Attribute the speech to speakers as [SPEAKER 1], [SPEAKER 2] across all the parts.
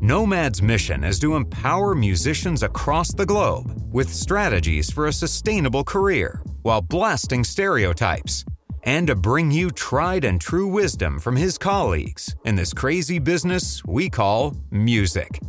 [SPEAKER 1] Nomad's mission is to empower musicians across the globe with strategies for a sustainable career while blasting stereotypes, and to bring you tried and true wisdom from his colleagues in this crazy business we call music.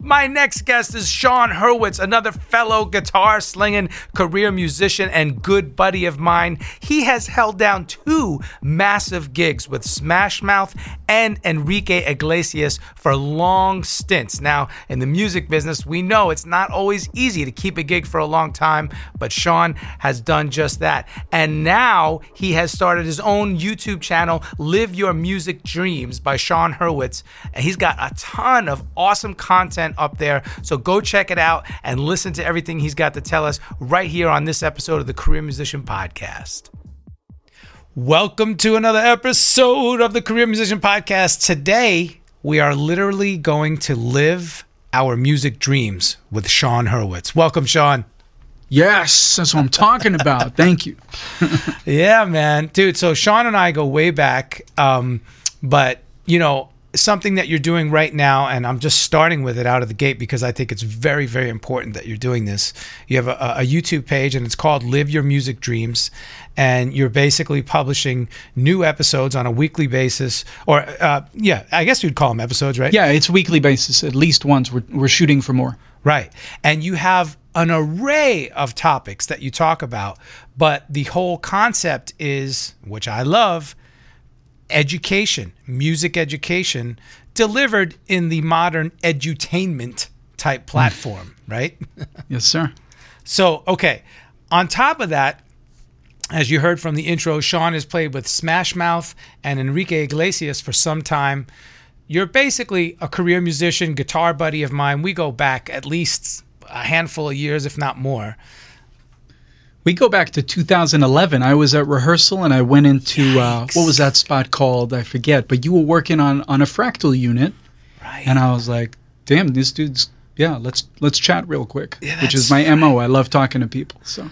[SPEAKER 2] My next guest is Sean Hurwitz, another fellow guitar slinging career musician and good buddy of mine. He has held down two massive gigs with Smash Mouth and Enrique Iglesias for long stints. Now, in the music business, we know it's not always easy to keep a gig for a long time, but Sean has done just that. And now he has started his own YouTube channel, Live Your Music Dreams by Sean Hurwitz. And he's got a ton of awesome content up there. So go check it out and listen to everything he's got to tell us right here on this episode of the Career Musician Podcast. Welcome to another episode of the Career Musician Podcast. Today, we are literally going to live our music dreams with Sean Hurwitz. Welcome, Sean.
[SPEAKER 3] Yes, that's what I'm talking about. Thank you.
[SPEAKER 2] yeah, man. Dude, so Sean and I go way back. Um, but, you know, something that you're doing right now, and I'm just starting with it out of the gate because I think it's very, very important that you're doing this. You have a, a YouTube page, and it's called Live Your Music Dreams, and you're basically publishing new episodes on a weekly basis, or uh, yeah, I guess you'd call them episodes, right?
[SPEAKER 3] Yeah, it's weekly basis, at least once. We're, we're shooting for more.
[SPEAKER 2] Right. And you have an array of topics that you talk about, but the whole concept is, which I love, education, music education delivered in the modern edutainment type mm. platform, right?
[SPEAKER 3] Yes, sir.
[SPEAKER 2] So, okay, on top of that, as you heard from the intro, Sean has played with Smash Mouth and Enrique Iglesias for some time. You're basically a career musician, guitar buddy of mine. We go back at least a handful of years, if not more.
[SPEAKER 3] We go back to 2011. I was at rehearsal and I went into uh, what was that spot called? I forget. But you were working on on a fractal unit,
[SPEAKER 2] Right.
[SPEAKER 3] and I was like, "Damn, this dude's yeah, let's let's chat real quick, yeah, which is my mo. I love talking to people. So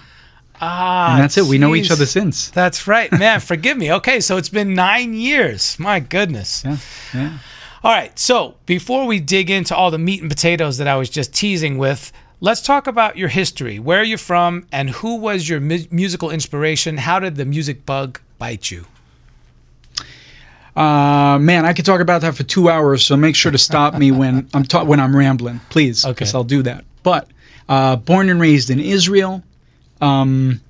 [SPEAKER 2] Ah,
[SPEAKER 3] and that's it. We know each other since.
[SPEAKER 2] That's right, man. forgive me. Okay, so it's been nine years. My goodness.
[SPEAKER 3] Yeah, yeah.
[SPEAKER 2] All right. So before we dig into all the meat and potatoes that I was just teasing with, let's talk about your history. Where are you from, and who was your mu- musical inspiration? How did the music bug bite you?
[SPEAKER 3] Uh, man, I could talk about that for two hours. So make sure to stop me when I'm ta- when I'm rambling, please, because
[SPEAKER 2] Okay.
[SPEAKER 3] I'll do that. But uh, born and raised in Israel, um,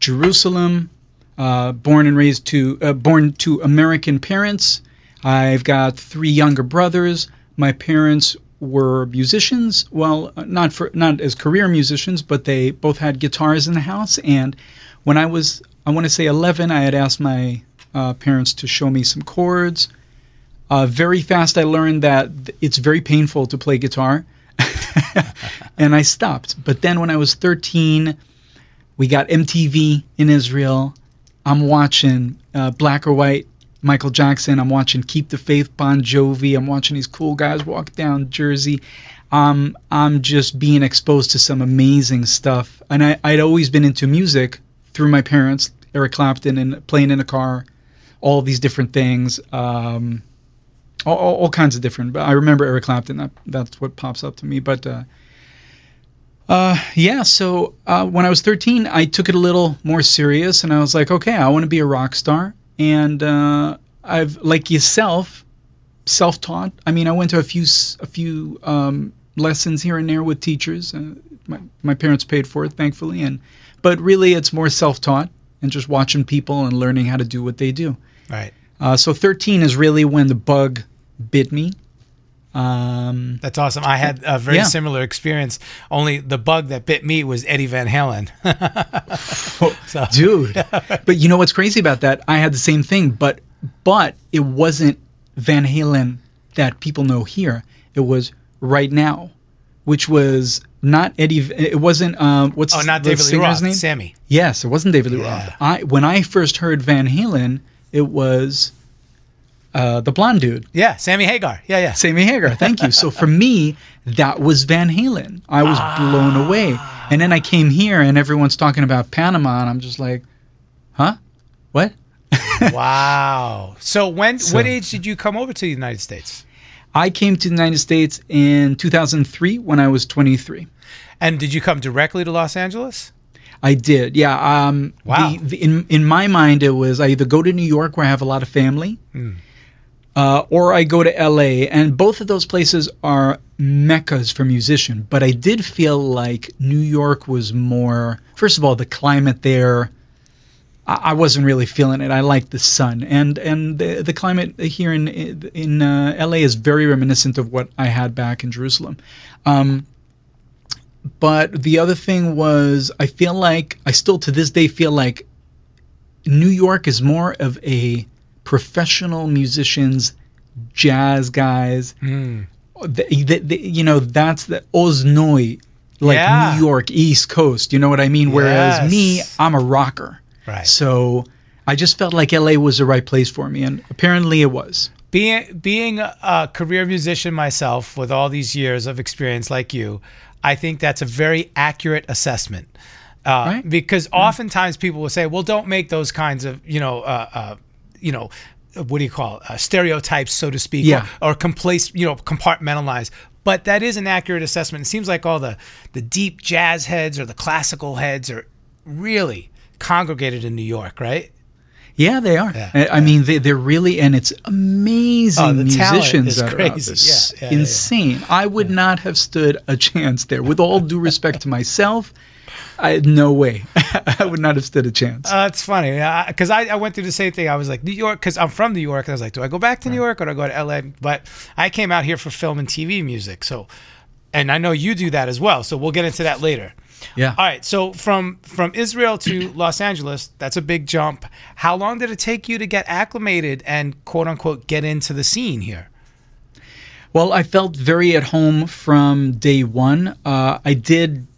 [SPEAKER 3] Jerusalem. Uh, born and raised to uh, born to American parents. I've got three younger brothers. My parents were musicians. Well, uh, not for not as career musicians, but they both had guitars in the house. And when I was, I want to say 11, I had asked my uh, parents to show me some chords. Uh, very fast, I learned that it's very painful to play guitar, and I stopped. But then, when I was 13, we got MTV in Israel. I'm watching uh, Black or White, Michael Jackson. I'm watching Keep the Faith, Bon Jovi. I'm watching these cool guys walk down Jersey. Um, I'm just being exposed to some amazing stuff. And I, I'd always been into music through my parents, Eric Clapton, and playing in a car, all these different things. Um, all, all, kinds of different. But I remember Eric Clapton. That that's what pops up to me. But uh, uh, yeah. So uh, when I was 13, I took it a little more serious, and I was like, okay, I want to be a rock star. And uh, I've like yourself, self-taught. I mean, I went to a few a few um, lessons here and there with teachers. Uh, my my parents paid for it, thankfully. And but really, it's more self-taught and just watching people and learning how to do what they do.
[SPEAKER 2] Right.
[SPEAKER 3] Uh, so 13 is really when the bug bit me. Um,
[SPEAKER 2] That's awesome. I had a very
[SPEAKER 3] Yeah.
[SPEAKER 2] similar experience. Only the bug that bit me was Eddie Van Halen. So-
[SPEAKER 3] dude. but you know what's crazy about that? I had the same thing, but but it wasn't Van Halen that people know here. It was right now, which was not Eddie. It wasn't. Um, what's
[SPEAKER 2] oh, not David Lee Roth.
[SPEAKER 3] name?
[SPEAKER 2] Sammy.
[SPEAKER 3] Yes, it wasn't David Lee
[SPEAKER 2] Yeah.
[SPEAKER 3] Roth. I when I first heard Van Halen, it was uh, the blonde dude.
[SPEAKER 2] Yeah, Sammy Hagar. Yeah, yeah.
[SPEAKER 3] Sammy Hagar. Thank you. So for me, that was Van Halen. I was blown away. And then I came here and everyone's talking about Panama and I'm just like, huh? What?
[SPEAKER 2] wow. So when
[SPEAKER 3] So-
[SPEAKER 2] what age did you come over to the United States?
[SPEAKER 3] I came to the United States in 2003 when I was 23.
[SPEAKER 2] And did you come directly to Los Angeles?
[SPEAKER 3] I did, yeah. Um,
[SPEAKER 2] Wow.
[SPEAKER 3] The, the, in in my mind, it was I either go to New York where I have a lot of family, uh, or I go to L.A. And both of those places are meccas for musician. But I did feel like New York was more. First of all, the climate there. I I wasn't really feeling it. I like the sun, and and the, the climate here in in uh, L.A. is very reminiscent of what I had back in Jerusalem. Um, but the other thing was, I feel like I still to this day feel like New York is more of a professional musicians, jazz guys.
[SPEAKER 2] Hmm.
[SPEAKER 3] The, the, the- you know, that's the Oznoi, like
[SPEAKER 2] Yeah.
[SPEAKER 3] New York, East Coast. You know what I mean? Whereas me, I'm a rocker.
[SPEAKER 2] Right.
[SPEAKER 3] So I just felt like LA was the right place for me, and apparently it was.
[SPEAKER 2] being being a, a career musician myself with all these years of experience like you i think that's a very accurate assessment uh,
[SPEAKER 3] Right.
[SPEAKER 2] because oftentimes people will say well don't make those kinds of you know uh, uh, you know what do you call it? Uh, stereotypes so to speak
[SPEAKER 3] Yeah.
[SPEAKER 2] or, or complace you know compartmentalize but that is an accurate assessment it seems like all the the deep jazz heads or the classical heads are really congregated in new york right
[SPEAKER 3] Yeah, they are.
[SPEAKER 2] Yeah,
[SPEAKER 3] I, I mean, they, they're really, and it's amazing
[SPEAKER 2] Oh, the
[SPEAKER 3] musicians that are
[SPEAKER 2] crazy. Yeah, yeah, yeah, yeah.
[SPEAKER 3] insane. I would not have stood a chance there. With all due respect to myself, I had no way. I would not have stood a chance.
[SPEAKER 2] Uh, it's funny because I, I went through the same thing. I was like New York because I'm from New York. And I was like, do I go back to New York or do I go to LA? But I came out here for film and TV music. So, and I know you do that as well. So we'll get into that later.
[SPEAKER 3] yeah.
[SPEAKER 2] All right. So from from Israel to Los Angeles, that's a big jump. How long did it take you to get acclimated and quote unquote get into the scene here?
[SPEAKER 3] Well, I felt very at home from day one. Uh, I did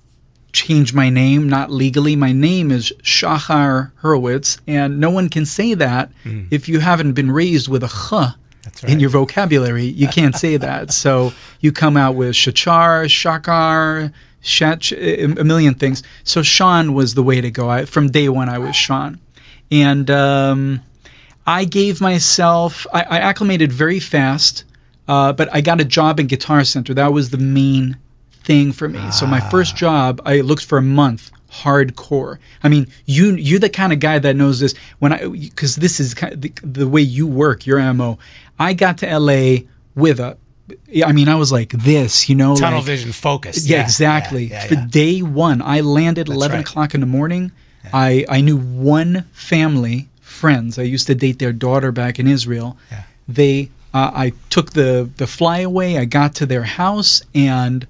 [SPEAKER 3] change my name, not legally. My name is Shachar Hurwitz, and no one can say that if you haven't been raised with a ch in your vocabulary. You can't say that. So you come out with shachar, shakar, shat, a million things. So Sean was the way to go. I, from day one, I was Sean. And um, I gave myself, I, I acclimated very fast, uh, but I got a job in Guitar Center. That was the main thing for me. So my first job, I looked for a month hardcore. I mean, you you're the kind of guy that knows this when I because this is kind of the, the way you work your mo. I got to LA with a I mean, I was like this, you know,
[SPEAKER 2] Tunnel
[SPEAKER 3] like-
[SPEAKER 2] vision focused.
[SPEAKER 3] yeah, exactly.
[SPEAKER 2] Yeah, yeah,
[SPEAKER 3] For
[SPEAKER 2] yeah.
[SPEAKER 3] day one, I landed 11
[SPEAKER 2] right.
[SPEAKER 3] o'clock in the morning. I, I knew one family, friends. I used to date their daughter back in Israel.
[SPEAKER 2] Yeah.
[SPEAKER 3] They, uh, I took the, the flyaway. I got to their house and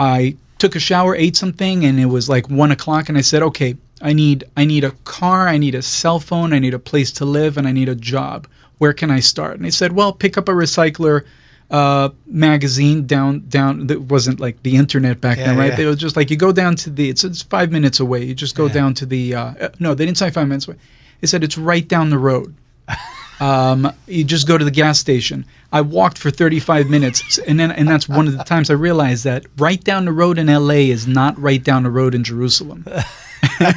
[SPEAKER 3] I took a shower, ate something, and it was like one o'clock. And I said, okay, I need, I need a car, I need a cell phone, I need a place to live, and I need a job. Where can I start? And they said, well, pick up a recycler uh, magazine down down that wasn't like the internet back then, right?
[SPEAKER 2] yeah.
[SPEAKER 3] They were just like you go down to the it's, it's five minutes away. You just go down to the uh, no, they didn't say five minutes away. They said it's right down the road. Um, you just go to the gas station. I walked for 35 minutes, and then and that's one of the times I realized that right down the road in LA is not right down the road in Jerusalem. right.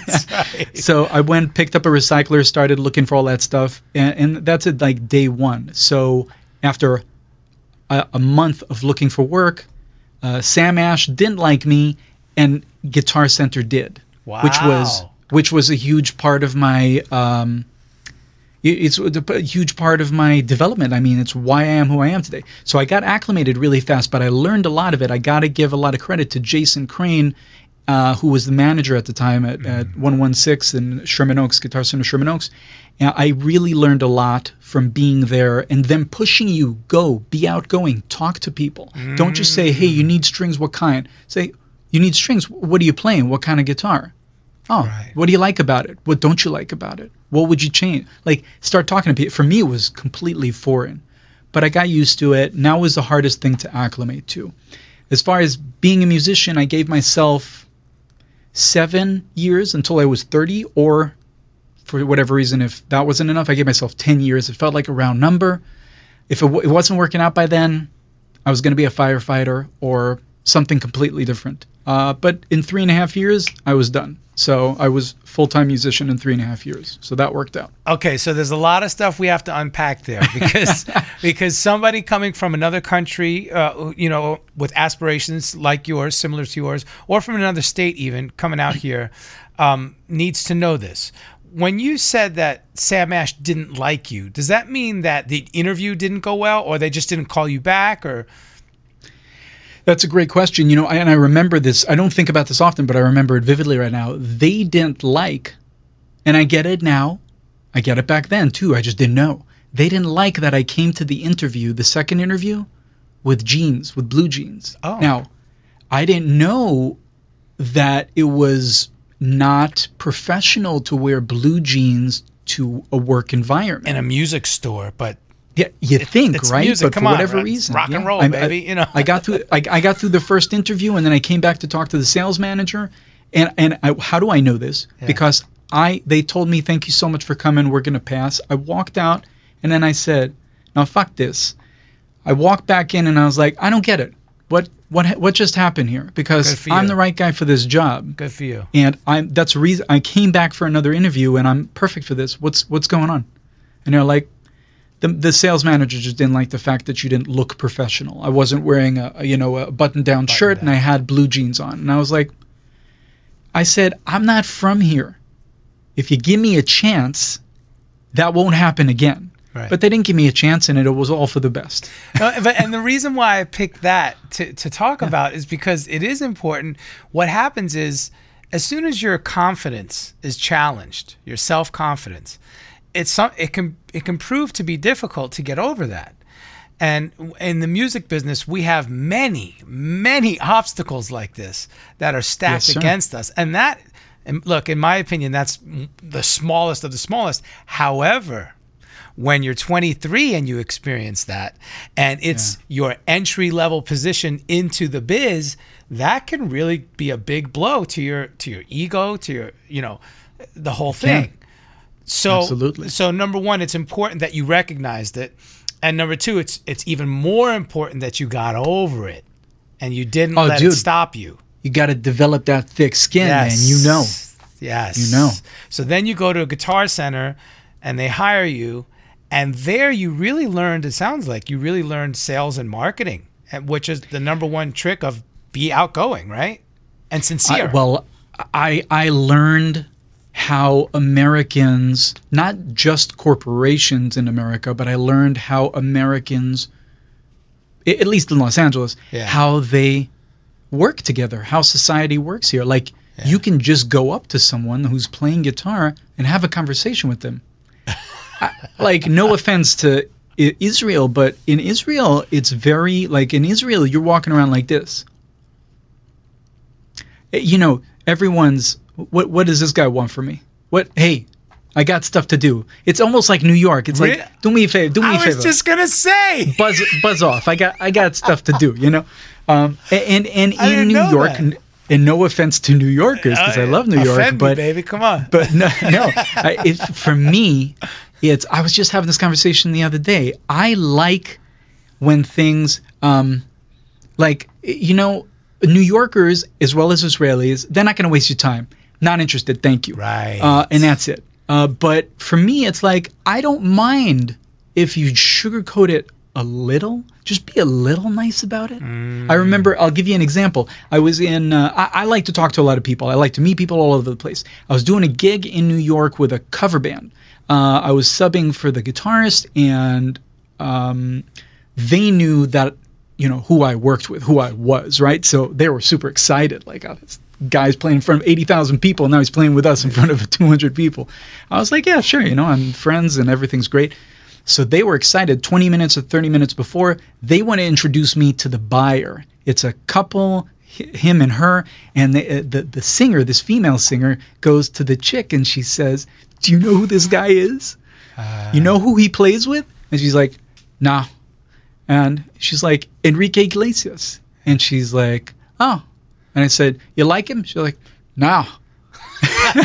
[SPEAKER 3] So I went, picked up a recycler, started looking for all that stuff, and, and that's it. Like day one. So after a, a month of looking for work, uh, Sam Ash didn't like me, and Guitar Center did, which was which was a huge part of my. Um, it's a huge part of my development. I mean, it's why I am who I am today. So I got acclimated really fast, but I learned a lot of it. I got to give a lot of credit to Jason Crane, uh, who was the manager at the time at, at 116 in Sherman Oaks, Guitar Center Sherman Oaks. And I really learned a lot from being there and them pushing you, go, be outgoing, talk to people. Don't just say, hey, you need strings, what kind? Say, you need strings, what are you playing? What kind of guitar? Oh, what do you like about it? What don't you like about it? What would you change? Like, start talking to people. For me, it was completely foreign, but I got used to it. Now was the hardest thing to acclimate to. As far as being a musician, I gave myself seven years until I was 30, or for whatever reason, if that wasn't enough, I gave myself 10 years. It felt like a round number. If it, w- it wasn't working out by then, I was going to be a firefighter or something completely different. Uh, but in three and a half years, I was done. So I was full time musician in three and a half years. So that worked out.
[SPEAKER 2] Okay, so there's a lot of stuff we have to unpack there because because somebody coming from another country, uh, you know, with aspirations like yours, similar to yours, or from another state even coming out here, um, needs to know this. When you said that Sam Ash didn't like you, does that mean that the interview didn't go well, or they just didn't call you back, or
[SPEAKER 3] That's a great question. You know, and I remember this. I don't think about this often, but I remember it vividly right now. They didn't like, and I get it now. I get it back then too. I just didn't know. They didn't like that I came to the interview, the second interview, with jeans, with blue jeans.
[SPEAKER 2] Oh.
[SPEAKER 3] Now, I didn't know that it was not professional to wear blue jeans to a work environment.
[SPEAKER 2] in a music store? But
[SPEAKER 3] Yeah, you think,
[SPEAKER 2] it's
[SPEAKER 3] right?
[SPEAKER 2] music,
[SPEAKER 3] But
[SPEAKER 2] come
[SPEAKER 3] for
[SPEAKER 2] on,
[SPEAKER 3] whatever
[SPEAKER 2] right?
[SPEAKER 3] reason,
[SPEAKER 2] Rock and roll,
[SPEAKER 3] I- I-
[SPEAKER 2] baby, you know.
[SPEAKER 3] I got through. I, I got through the first interview, and then I came back to talk to the sales manager. And and I, how do I know this? Because I they told me thank you so much for coming. We're gonna pass. I walked out, and then I said, "Now fuck this." I walked back in, and I was like, "I don't get it. What what what just happened here? Because I'm the right guy for this job."
[SPEAKER 2] good for you.
[SPEAKER 3] and I'm that's reason I came back for another interview and I'm perfect for this. What's what's going on? And they're like, the the sales manager just didn't like the fact that you didn't look professional. I wasn't wearing a, a, you know a button down shirt and I had blue jeans on, and I was like, I said I'm not from here. If you give me a chance, that won't happen again.
[SPEAKER 2] Right.
[SPEAKER 3] But they didn't give me a chance, and it was all for the best.
[SPEAKER 2] No, uh, but, and the reason why I picked that to, to talk about is because it is important. What happens is, as soon as your confidence is challenged, your self confidence, it's some, it can it can prove to be difficult to get over that. And in the music business, we have many, many obstacles like this that are stacked
[SPEAKER 3] Yes,
[SPEAKER 2] against us. And that, and look, in my opinion, that's the smallest of the smallest. However, when you're 23 and you experience that and it's your entry level position into the biz that can really be a big blow to your to your ego to your you know the whole thing so
[SPEAKER 3] Absolutely.
[SPEAKER 2] so number one it's important that you recognized it And number two, it's it's even more important that you got over it, and you didn't
[SPEAKER 3] Oh,
[SPEAKER 2] let
[SPEAKER 3] dude.
[SPEAKER 2] it stop you.
[SPEAKER 3] You got to develop that thick skin, man.
[SPEAKER 2] Yes.
[SPEAKER 3] You know.
[SPEAKER 2] Yes.
[SPEAKER 3] You know.
[SPEAKER 2] So then you go to a guitar center and they hire you. And there you really learned, it sounds like you really learned sales and marketing, eh, which is the number one trick of be outgoing, right? And sincere.
[SPEAKER 3] I, well, I I learned how Americans, not just corporations in America, but I learned how Americans, at least in Los Angeles,
[SPEAKER 2] Yeah.
[SPEAKER 3] how they work together, how society works here. Like you can just go up to someone who's playing guitar and have a conversation with them. I, like no offense to Israel, but in Israel, it's very like in Israel, you're walking around like this you know, everyone's what what does this guy want from me? What hey, I got stuff to do. It's almost like New York. It's
[SPEAKER 2] Really?
[SPEAKER 3] like do me a favor, do me a
[SPEAKER 2] I
[SPEAKER 3] favor.
[SPEAKER 2] I was just gonna say.
[SPEAKER 3] buzz buzz off. I got I got stuff to do, you know? Um and and
[SPEAKER 2] I
[SPEAKER 3] in New York
[SPEAKER 2] that.
[SPEAKER 3] and no offense to New Yorkers because I love New York,
[SPEAKER 2] Offend me,
[SPEAKER 3] but
[SPEAKER 2] baby, come on.
[SPEAKER 3] but no, no. I, it, for me, it's. I was just having this conversation the other day. I like when things, um, like you know, New Yorkers as well as Israelis, they're not going to waste your time. Not interested. Thank you.
[SPEAKER 2] Right.
[SPEAKER 3] Uh, and that's it. Uh, but for me, it's like I don't mind if you sugarcoat it a little. Just be a little nice about it. I remember. I'll give you an example. I was in. Uh, I, I like to talk to a lot of people. I like to meet people all over the place. I was doing a gig in New York with a cover band. Uh, I was subbing for the guitarist, and um, they knew that you know who I worked with, who I was, right? So they were super excited. Like, oh, this guy's playing in front of eighty thousand people. Now he's playing with us in front of two hundred people. I was like, yeah, sure. You know, I'm friends and everything's great. So they were excited. Twenty minutes or thirty minutes before, they want to introduce me to the buyer. It's a couple, him and her, and the, uh, the the singer, this female singer, goes to the chick and she says, "Do you know who this guy is? you know who he plays with?" And she's like, "Nah." And she's like, Enrique Iglesias. And she's like, oh. And I said, you like him? She's like, no.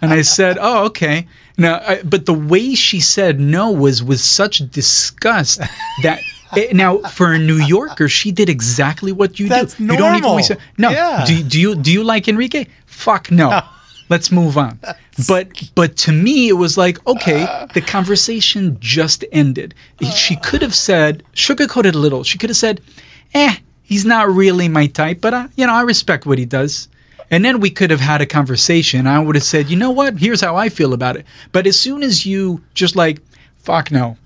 [SPEAKER 3] and I said, oh, okay. Now, I, but the way she said no was with such disgust that. eh, Now, for a New Yorker, she did exactly what you
[SPEAKER 2] That's
[SPEAKER 3] do. You don't even
[SPEAKER 2] normal.
[SPEAKER 3] waste. No.
[SPEAKER 2] Yeah.
[SPEAKER 3] Do, do you do you like Enrique? Fuck no. Let's move on. But but to me, it was like okay, the conversation just ended. She could have said sugarcoated a little. She could have said, "Eh, he's not really my type, but uh, you know I respect what he does." And then we could have had a conversation. I would have said, "You know what? Here's how I feel about it." But as soon as you just like, "Fuck no."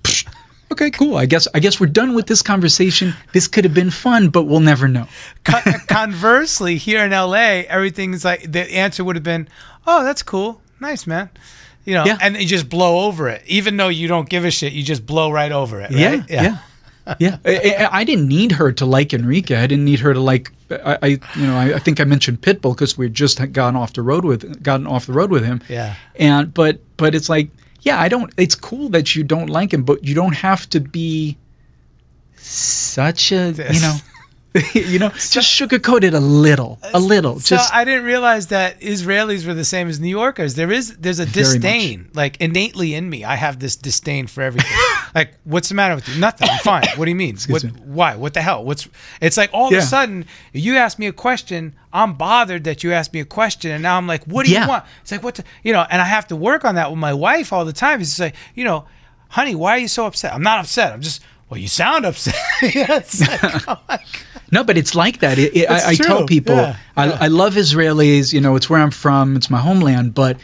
[SPEAKER 3] Okay, cool. I guess I guess we're done with this conversation. This could have been fun, but we'll never know.
[SPEAKER 2] Conversely, here in LA, everything's like the answer would have been, "Oh, that's cool, nice man," you know,
[SPEAKER 3] Yeah.
[SPEAKER 2] and you just blow over it, even though you don't give a shit. You just blow right over it.
[SPEAKER 3] Yeah,
[SPEAKER 2] Right?
[SPEAKER 3] yeah, yeah. I, I- didn't need her to like Enrique. I didn't need her to like. I, I you know, I, I think I mentioned Pitbull because we had just had gotten off the road with gotten off the road with him.
[SPEAKER 2] Yeah.
[SPEAKER 3] And but but it's like, yeah, I don't. It's cool that you don't like him, but you don't have to be such a you know. you know, just sugarcoat it a little, a uh, little.
[SPEAKER 2] So
[SPEAKER 3] just
[SPEAKER 2] I didn't realize that Israelis were the same as New Yorkers. There is there's a
[SPEAKER 3] much.
[SPEAKER 2] disdain, like innately in me. I have this disdain for everything. like, what's the matter with you? Nothing. I'm fine. What do you mean? What,
[SPEAKER 3] me.
[SPEAKER 2] why? What the hell? What's? It's like all of a sudden you ask me a question. I'm bothered that you asked me a question, and now I'm like, what do
[SPEAKER 3] Yeah.
[SPEAKER 2] you want? It's like what the, you know, and I have to work on that with my wife all the time. It's like, you know, honey, why are you so upset? I'm not upset. I'm just. Well, you sound upset. Yeah, like, oh.
[SPEAKER 3] No, but it's like that. It, it, I, I tell people
[SPEAKER 2] Yeah,
[SPEAKER 3] I, I love Israelis. You know, it's where I'm from. It's my homeland. But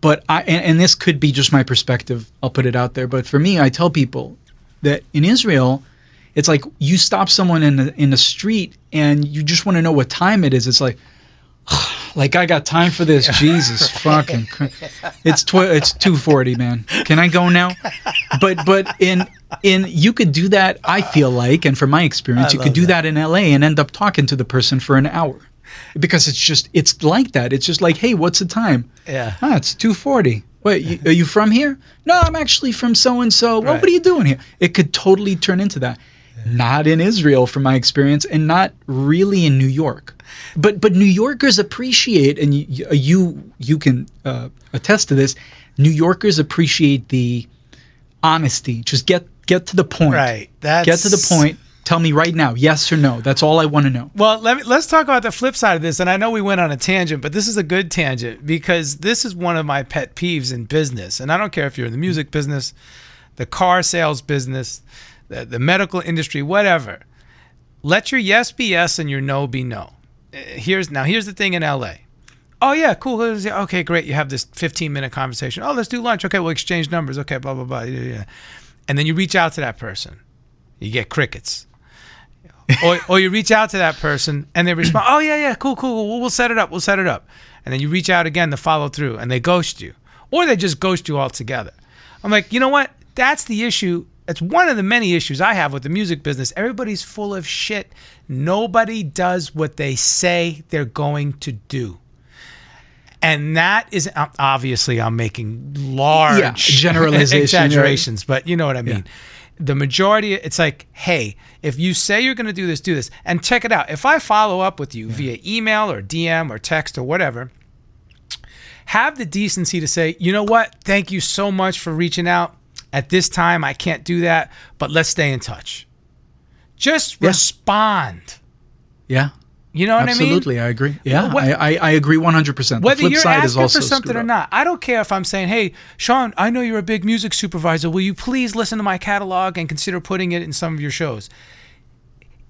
[SPEAKER 3] but I and, and this could be just my perspective. I'll put it out there. But for me, I tell people that in Israel, it's like you stop someone in the in the street and you just want to know what time it is. It's like. Like I got time for this, Jesus fucking! It's tw- it's two forty, man. Can I go now? But but in in you could do that. I feel like, and from my experience, you could do that. in L.A. and end up talking to the person for an hour, because it's just it's like that. It's just like, hey, what's the time?
[SPEAKER 2] Yeah.
[SPEAKER 3] Ah, it's two forty. Wait, you, are you from here? No, I'm actually from so and so. Well, what are you doing here? It could totally turn into that. Not in Israel, from my experience, and not really in New York. But but New Yorkers appreciate, and you you you can uh, attest to this. New Yorkers appreciate the honesty. Just get get to the point.
[SPEAKER 2] Right. That's
[SPEAKER 3] Get to the point. Tell me right now, yes or no. That's all I want to know.
[SPEAKER 2] Well, let me, let's talk about the flip side of this. And I know we went on a tangent, but this is a good tangent because this is one of my pet peeves in business. And I don't care if you're in the music business, the car sales business, the, the medical industry, whatever. Let your yes be yes and your no be no. Uh, Here's now. Here's the thing in LA. Oh yeah, cool. Okay, great. You have this 15 minute conversation. Oh, let's do lunch. Okay, we'll exchange numbers. Okay, blah blah blah. Yeah, yeah. And then you reach out to that person. You get crickets or, or you reach out to that person and they respond, oh, yeah, yeah, cool, cool. We'll, we'll set it up. We'll set it up. And then you reach out again to follow through and they ghost you or they just ghost you altogether. I'm like, you know what? That's the issue. It's one of the many issues I have with the music business. Everybody's full of shit. Nobody does what they say they're going to do. And that is uh, obviously I'm making large
[SPEAKER 3] Yeah, generalization,
[SPEAKER 2] exaggerations, but you know what I mean. The majority, it's like, hey, if you say you're going to do this, do this, and check it out. If I follow up with you via email or DM or text or whatever, have the decency to say, you know what? Thank you so much for reaching out. At this time, I can't do that, but let's stay in touch. Just
[SPEAKER 3] Yeah.
[SPEAKER 2] respond.
[SPEAKER 3] Yeah.
[SPEAKER 2] You know what
[SPEAKER 3] Absolutely,
[SPEAKER 2] I mean?
[SPEAKER 3] Absolutely, I agree. Yeah,
[SPEAKER 2] What-
[SPEAKER 3] I, I, I agree 100%.
[SPEAKER 2] Whether
[SPEAKER 3] the flip
[SPEAKER 2] you're
[SPEAKER 3] side
[SPEAKER 2] asking
[SPEAKER 3] is also
[SPEAKER 2] for something or not, I don't care if I'm saying, "Hey, Sean, I know you're a big music supervisor. Will you please listen to my catalog and consider putting it in some of your shows?"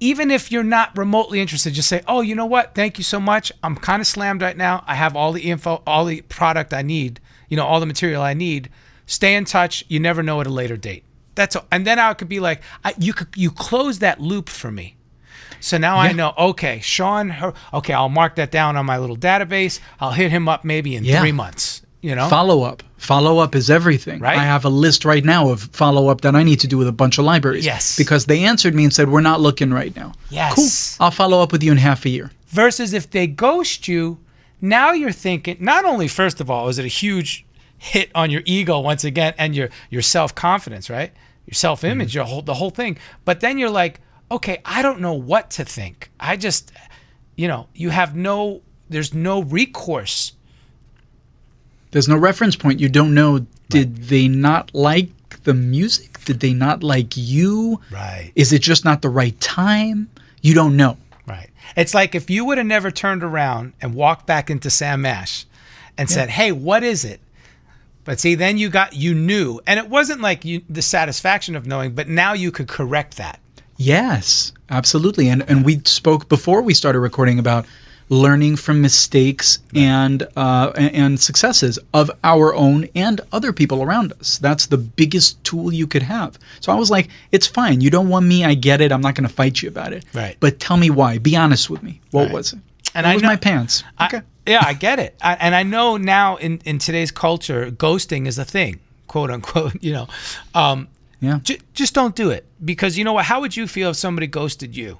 [SPEAKER 2] Even if you're not remotely interested, just say, "Oh, you know what? Thank you so much. I'm kind of slammed right now. I have all the info, all the product I need. You know, all the material I need. Stay in touch. You never know at a later date." That's all. and then I could be like, I, "You could you close that loop for me." So now I know, okay, Sean, Her- okay, I'll mark that down on my little database. I'll hit him up maybe in
[SPEAKER 3] Yeah.
[SPEAKER 2] three months, you know?
[SPEAKER 3] Follow up. Follow up is everything.
[SPEAKER 2] Right.
[SPEAKER 3] I have a list right now of follow up that I need to do with a bunch of libraries.
[SPEAKER 2] Yes.
[SPEAKER 3] Because they answered me and said, we're not looking right now.
[SPEAKER 2] Yes.
[SPEAKER 3] Cool. I'll follow up with you in half a year.
[SPEAKER 2] Versus if they ghost you, now you're thinking, not only, first of all, is it a huge hit on your ego once again and your, your self confidence, right? Your self image, mm-hmm. your whole, the whole thing. But then you're like, okay, I don't know what to think. I just, you know, you have no, there's no recourse.
[SPEAKER 3] There's no reference point. You don't know, did they not like the music? Did they not like you?
[SPEAKER 2] Right.
[SPEAKER 3] Is it just not the right time? You don't know.
[SPEAKER 2] Right. It's like if you would have never turned around and walked back into Sam Ash and said, "Hey, what is it?" But see, then you got you knew, and it wasn't like you the satisfaction of knowing, but now you could correct that.
[SPEAKER 3] Yes, absolutely. And and we spoke before we started recording about learning from mistakes and uh, and successes of our own and other people around us. That's the biggest tool you could have. So I was like, it's fine. You don't want me. I get it. I'm not going to fight you about it.
[SPEAKER 2] Right.
[SPEAKER 3] But tell me why. Be honest with me. What
[SPEAKER 2] Right.
[SPEAKER 3] was it?
[SPEAKER 2] And
[SPEAKER 3] it
[SPEAKER 2] I
[SPEAKER 3] was
[SPEAKER 2] know-
[SPEAKER 3] my pants.
[SPEAKER 2] I-
[SPEAKER 3] Okay.
[SPEAKER 2] yeah, I get it, I, and I know now in in today's culture, ghosting is a thing, quote unquote. You know, um,
[SPEAKER 3] yeah.
[SPEAKER 2] j- just don't do it because you know what? How would you feel if somebody ghosted you?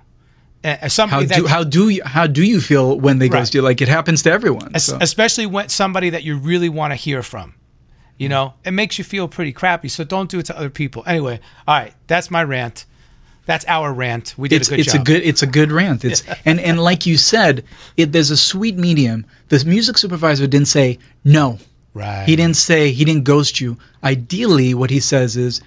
[SPEAKER 2] Uh,
[SPEAKER 3] How
[SPEAKER 2] somebody that
[SPEAKER 3] do how do you how do you feel when they
[SPEAKER 2] Right.
[SPEAKER 3] ghost you? Like it happens to everyone.
[SPEAKER 2] Es-
[SPEAKER 3] so.
[SPEAKER 2] especially when somebody that you really want to hear from. You know, it makes you feel pretty crappy. So don't do it to other people. Anyway, all right, that's my rant. That's our rant. We did
[SPEAKER 3] it's
[SPEAKER 2] a good
[SPEAKER 3] it's
[SPEAKER 2] job.
[SPEAKER 3] a good it's a good rant. It's and and like you said, it, there's a sweet medium. The music supervisor didn't say no.
[SPEAKER 2] Right.
[SPEAKER 3] He didn't say he didn't ghost you. Ideally, what he says is,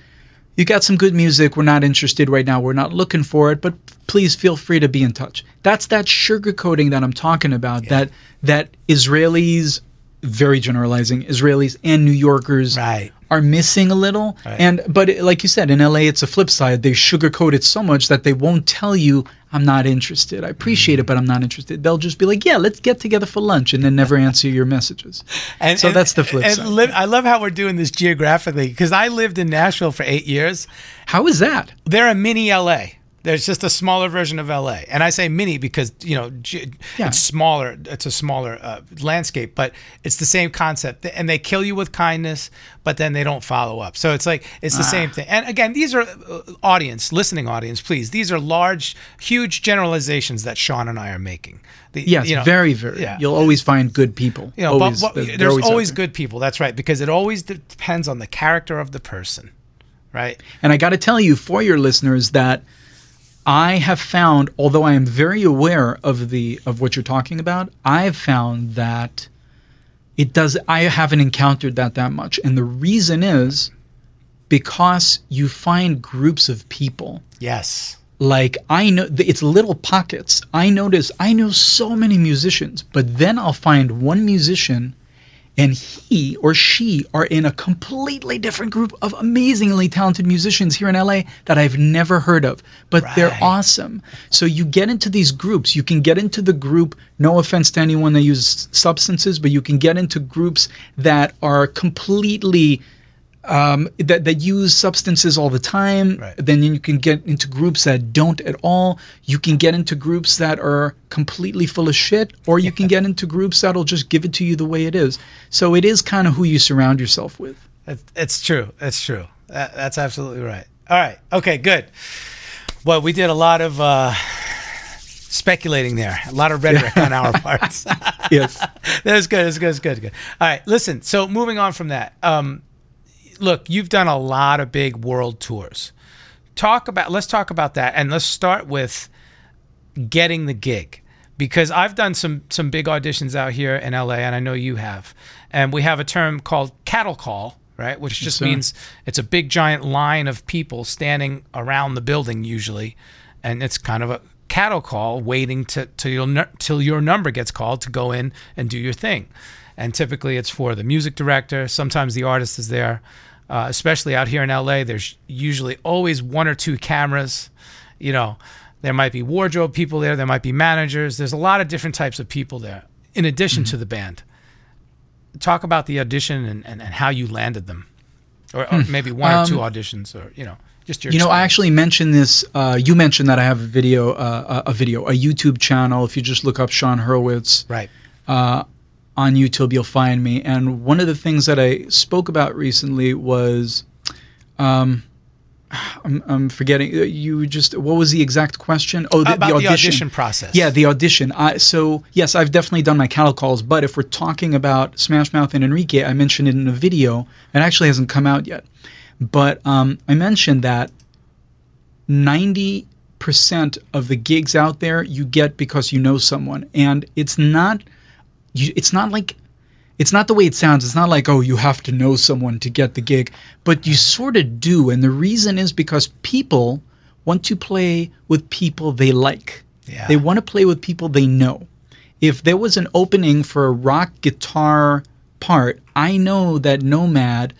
[SPEAKER 3] you got some good music. We're not interested right now. We're not looking for it, but please feel free to be in touch. That's that sugarcoating that I'm talking about. That that Israelis, very generalizing, Israelis and New Yorkers
[SPEAKER 2] Right.
[SPEAKER 3] Are missing a little. And but it- like you said, in LA, it's a flip side. They sugarcoat it so much that they won't tell you, "I'm not interested. I appreciate it, but I'm not interested." They'll just be like, "Yeah, let's get together for lunch," and then never answer your messages.
[SPEAKER 2] And,
[SPEAKER 3] so
[SPEAKER 2] and-
[SPEAKER 3] that's the flip
[SPEAKER 2] and
[SPEAKER 3] side.
[SPEAKER 2] li- I love how we're doing this geographically because I lived in Nashville for eight years.
[SPEAKER 3] How is that?
[SPEAKER 2] They're a mini LA. There's just a smaller version of LA, and I say mini because you know
[SPEAKER 3] Yeah.
[SPEAKER 2] it's smaller. It's a smaller uh, landscape, but it's the same concept. And they kill you with kindness, but then they don't follow up. So it's like it's the
[SPEAKER 3] Ah.
[SPEAKER 2] same thing. And again, these are uh, audience, listening audience, please. These are large, huge generalizations that Sean and I are making. The,
[SPEAKER 3] Yes,
[SPEAKER 2] you know,
[SPEAKER 3] very, very.
[SPEAKER 2] yeah.
[SPEAKER 3] You'll always find good people.
[SPEAKER 2] You know,
[SPEAKER 3] always,
[SPEAKER 2] but, but there's
[SPEAKER 3] out
[SPEAKER 2] always,
[SPEAKER 3] there.
[SPEAKER 2] good people. That's right, because it always depends on the character of the person, right?
[SPEAKER 3] And I got to tell you, for your listeners, that I have found, although I am very aware of the of what you're talking about, I have found that it does. I haven't encountered that that much, and the reason is because you find groups of people
[SPEAKER 2] Yes.
[SPEAKER 3] like I know it's little pockets. I notice I know so many musicians, but then I'll find one musician and he or she are in a completely different group of amazingly talented musicians here in LA that I've never heard of, but they're awesome. So you get into these groups. You can get into the group, no offense to anyone that uses substances, but you can get into groups that are completely um, that, that use substances all the time.
[SPEAKER 2] Right.
[SPEAKER 3] Then you can get into groups that don't at all. You can get into groups that are completely full of shit, or you can get into groups that'll just give it to you the way it is. So it is kind of who you surround yourself with.
[SPEAKER 2] It- It's true. It's true. That, that's absolutely right. All right. Okay. Good. Well, we did a lot of uh, speculating there. A lot of rhetoric on our parts.
[SPEAKER 3] Yes.
[SPEAKER 2] that was good. That's good. That's good. Good. All right. Listen. So moving on from that. Um, look, you've done a lot of big world tours. Talk about. Let's talk about that, and let's start with getting the gig because I've done some some big auditions out here in LA, and I know you have. And we have a term called cattle call, right? Which just means it's a big giant line of people standing around the building usually, and it's kind of a cattle call, waiting to till your till your number gets called to go in and do your thing. And typically, it's for the music director. Sometimes the artist is there. Uh, especially out here in LA, there's usually always one or two cameras. You know, there might be wardrobe people there, there might be managers. There's a lot of different types of people there, in addition
[SPEAKER 3] Mm-hmm.
[SPEAKER 2] to the band. Talk about the audition and, and, and how you landed them, or, or maybe one or two auditions, or you know, just your.
[SPEAKER 3] Hmm. Um, You know, I actually mentioned this. Uh, you mentioned that I have a video, uh, a a video, a YouTube channel. If you just look up Sean Hurwitz,
[SPEAKER 2] right.
[SPEAKER 3] On YouTube, you'll find me. And one of the things that I spoke about recently was, um, I'm, I'm forgetting. uh, You just what was the exact question? Oh, the,
[SPEAKER 2] About
[SPEAKER 3] the
[SPEAKER 2] the
[SPEAKER 3] audition.
[SPEAKER 2] audition process.
[SPEAKER 3] Yeah, the audition. I, so yes, I've definitely done my cattle calls. But if we're talking about Smash Mouth and Enrique, I mentioned it in a video. It actually hasn't come out yet. But um, I mentioned that 90% of the gigs out there you get because you know someone and it's not you, it's not like it's not the way it sounds it's not like oh you have to know someone to get the gig but you sort of do and the reason is because people want to play with people they like
[SPEAKER 2] Yeah.
[SPEAKER 3] they want to play with people they know if there was an opening for a rock guitar part i know that nomad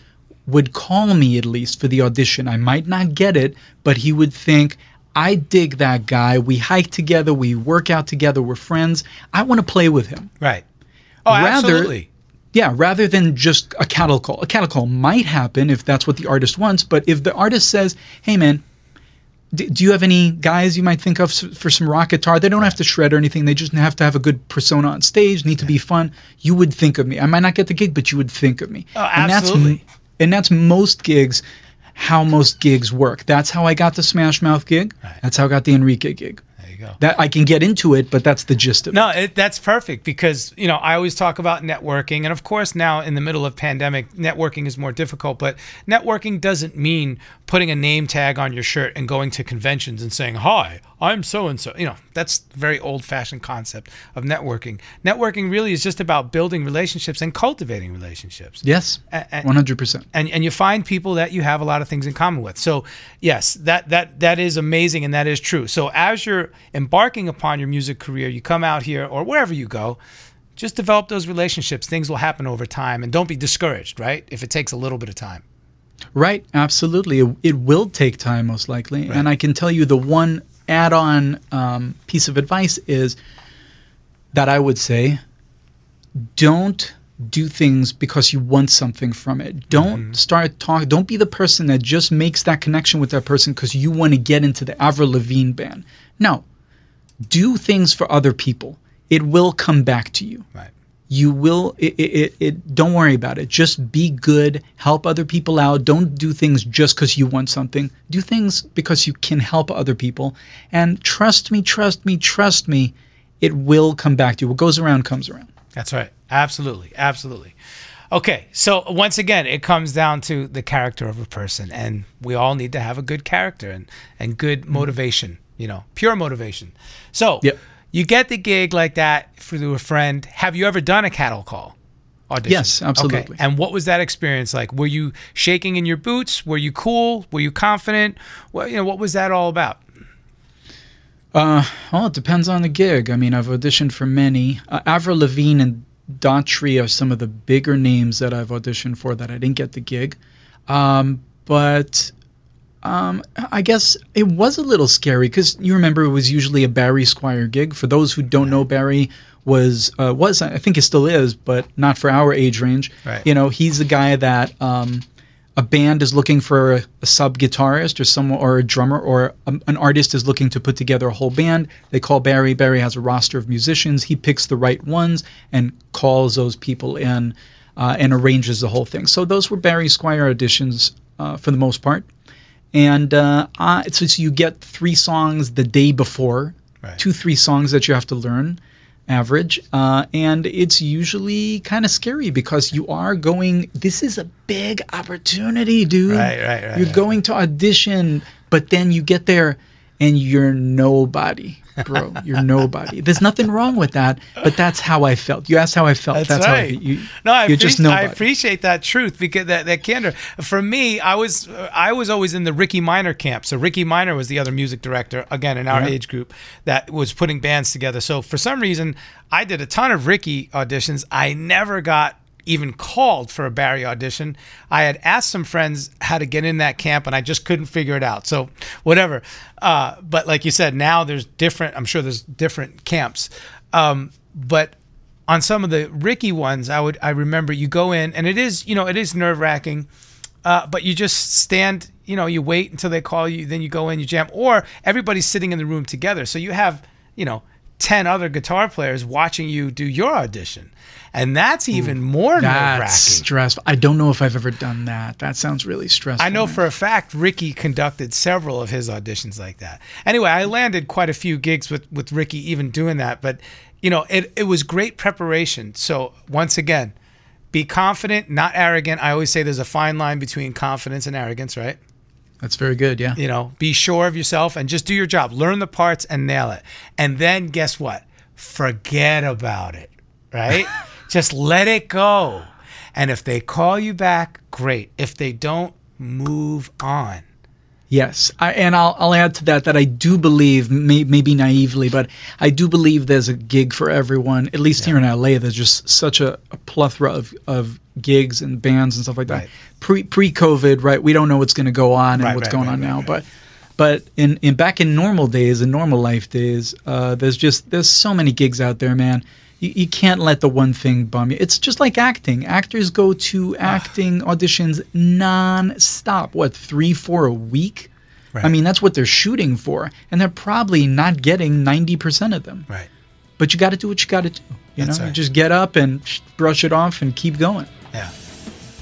[SPEAKER 3] would call me at least for the audition. I might not get it, but he would think, I dig that guy. We hike together. We work out together. We're friends. I want to play with him.
[SPEAKER 2] Right. Oh,
[SPEAKER 3] Rather-
[SPEAKER 2] absolutely.
[SPEAKER 3] Yeah, rather than just a cattle call. A cattle call might happen if that's what the artist wants, but if the artist says, hey man, d- do you have any guys you might think of for some rock guitar? They don't have to shred or anything. They just have to have a good persona on stage, need to be fun. You would think of me. I might not get the gig, but you would think of me.
[SPEAKER 2] Oh,
[SPEAKER 3] And that's,
[SPEAKER 2] absolutely.
[SPEAKER 3] and that's most gigs, how most gigs work. That's how I got the Smash Mouth gig. That's how I got the Enrique gig.
[SPEAKER 2] Go.
[SPEAKER 3] That I can get into it, but that's the gist of it.
[SPEAKER 2] No, that's perfect because you know I always talk about networking, and of course now in the middle of pandemic, networking is more difficult. But networking doesn't mean putting a name tag on your shirt and going to conventions and saying hi, I'm so and so. You know that's a very old-fashioned concept of networking. Networking really is just about building relationships and cultivating relationships.
[SPEAKER 3] Yes, one hundred percent.
[SPEAKER 2] and and you find people that you have a lot of things in common with. So yes, that that that is amazing and that is true. So as you're embarking upon your music career, you come out here or wherever you go, just develop those relationships. Things will happen over time, and don't be discouraged. Right? If it takes a little bit of time.
[SPEAKER 3] Right, absolutely. It, it will take time, most likely. And I can tell you the one add on um, piece of advice is that I would say don't do things because you want something from it. Don't start talking. Don't be the person that just makes that connection with that person because you want to get into the Avril Lavigne band. No, do things for other people. It will come back to you
[SPEAKER 2] Right.
[SPEAKER 3] You will it, it, it, don't worry about it just be good help other people out don't do things just because you want something do things because you can help other people and trust me trust me trust me it will come back to you what goes around comes around
[SPEAKER 2] That's right. Absolutely. Absolutely. Okay. So once again, it comes down to the character of a person, and we all need to have a good character and and good mm-hmm. motivation. You know, pure motivation. So
[SPEAKER 3] Yep.
[SPEAKER 2] You get the gig like that through a friend. Have you ever done a cattle call audition?
[SPEAKER 3] Yes, absolutely.
[SPEAKER 2] Okay. And what was that experience like? Were you shaking in your boots? Were you cool? Were you confident? Well, you know, what was that all about?
[SPEAKER 3] Uh, well, it depends on the gig. I mean, I've auditioned for many. Uh, Avril Lavigne and Daughtry are some of the bigger names that I've auditioned for that I didn't get the gig. Um, but um, I guess it was a little scary because you remember it was usually a Barry Squire gig. For those who don't know, Barry was uh, was I think it still is, but not for our age range.
[SPEAKER 2] Right.
[SPEAKER 3] You know, he's the guy that um, a band is looking for a, a sub guitarist or someone or a drummer or a, an artist is looking to put together a whole band. They call Barry. Barry has a roster of musicians. He picks the right ones and calls those people in uh, and arranges the whole thing. So those were Barry Squire auditions uh, for the most part. And uh, uh, so, so you get three songs the day before,
[SPEAKER 2] Right.
[SPEAKER 3] two, three songs that you have to learn average. Uh, and it's usually kind of scary because you are going, this is a big opportunity, dude.
[SPEAKER 2] Right, right, right,
[SPEAKER 3] You're
[SPEAKER 2] right.
[SPEAKER 3] going to audition, but then you get there and you're nobody. Bro, you're nobody. There's nothing wrong with that, but that's how I felt. You asked how I felt. That's, how I, you,
[SPEAKER 2] no, I,
[SPEAKER 3] you're
[SPEAKER 2] appreci-
[SPEAKER 3] just
[SPEAKER 2] I appreciate that truth because that, that candor. For me, I was I was always in the Ricky Minor camp. So Ricky Minor was the other music director again in our
[SPEAKER 3] Yeah.
[SPEAKER 2] age group that was putting bands together. So for some reason, I did a ton of Ricky auditions. I never got even called for a Barry audition. I had asked some friends how to get in that camp and I just couldn't figure it out. So whatever. Uh, but like you said, now there's different, I'm sure there's different camps. Um, but on some of the Ricky ones, I would, I remember you go in and it is, you know, it is nerve wracking. Uh, but you just stand, you know, you wait until they call you, then you go in, you jam, or everybody's sitting in the room together. So you have, you know, 10 other guitar players watching you do your audition. And that's even more nerve
[SPEAKER 3] That's stressful. I don't know if I've ever done that. That sounds really stressful.
[SPEAKER 2] I know
[SPEAKER 3] man.
[SPEAKER 2] for a fact Ricky conducted several of his auditions like that. Anyway, I landed quite a few gigs with, with Ricky even doing that, but you know, it, it was great preparation. So once again, be confident, not arrogant. I always say there's a fine line between confidence and arrogance, right?
[SPEAKER 3] That's very good. Yeah.
[SPEAKER 2] You know, be sure of yourself and just do your job. Learn the parts and nail it. And then guess what? Forget about it, right? just let it go. And if they call you back, great. If they don't, move on.
[SPEAKER 3] Yes, I, and I'll I'll add to that that I do believe, may, maybe naively, but I do believe there's a gig for everyone. At least here in LA, there's just such a, a plethora of, of gigs and bands and stuff like that.
[SPEAKER 2] Right.
[SPEAKER 3] Pre pre COVID, right? We don't know what's going to go on and
[SPEAKER 2] Right,
[SPEAKER 3] what's
[SPEAKER 2] right,
[SPEAKER 3] going on now, but but in, in back in normal days, in normal life days, uh, there's just there's so many gigs out there, man. You, you can't let the one thing bum you. It's just like acting. Actors go to acting auditions non-stop. What three, four a week?
[SPEAKER 2] Right.
[SPEAKER 3] I mean, that's what they're shooting for, and they're probably not getting ninety percent of them.
[SPEAKER 2] Right.
[SPEAKER 3] But you got to do what you got to do. You
[SPEAKER 2] That's
[SPEAKER 3] know,
[SPEAKER 2] right.
[SPEAKER 3] you just get up and sh- brush it off and keep going.
[SPEAKER 2] Yeah.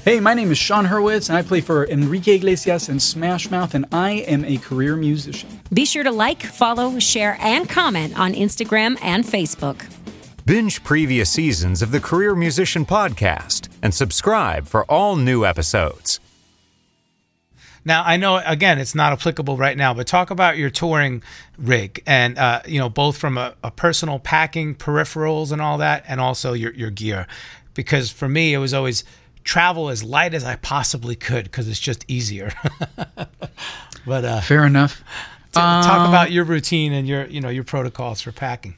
[SPEAKER 3] Hey, my name is Sean Hurwitz, and I play for Enrique Iglesias and Smash Mouth, and I am a career musician.
[SPEAKER 4] Be sure to like, follow, share, and comment on Instagram and Facebook.
[SPEAKER 1] Binge previous seasons of the Career Musician Podcast and subscribe for all new episodes.
[SPEAKER 2] Now I know again it's not applicable right now, but talk about your touring rig and uh, you know both from a, a personal packing peripherals and all that, and also your your gear, because for me it was always travel as light as I possibly could because it's just easier. but uh,
[SPEAKER 3] Fair enough.
[SPEAKER 2] t- talk about your routine and your you know your protocols for packing.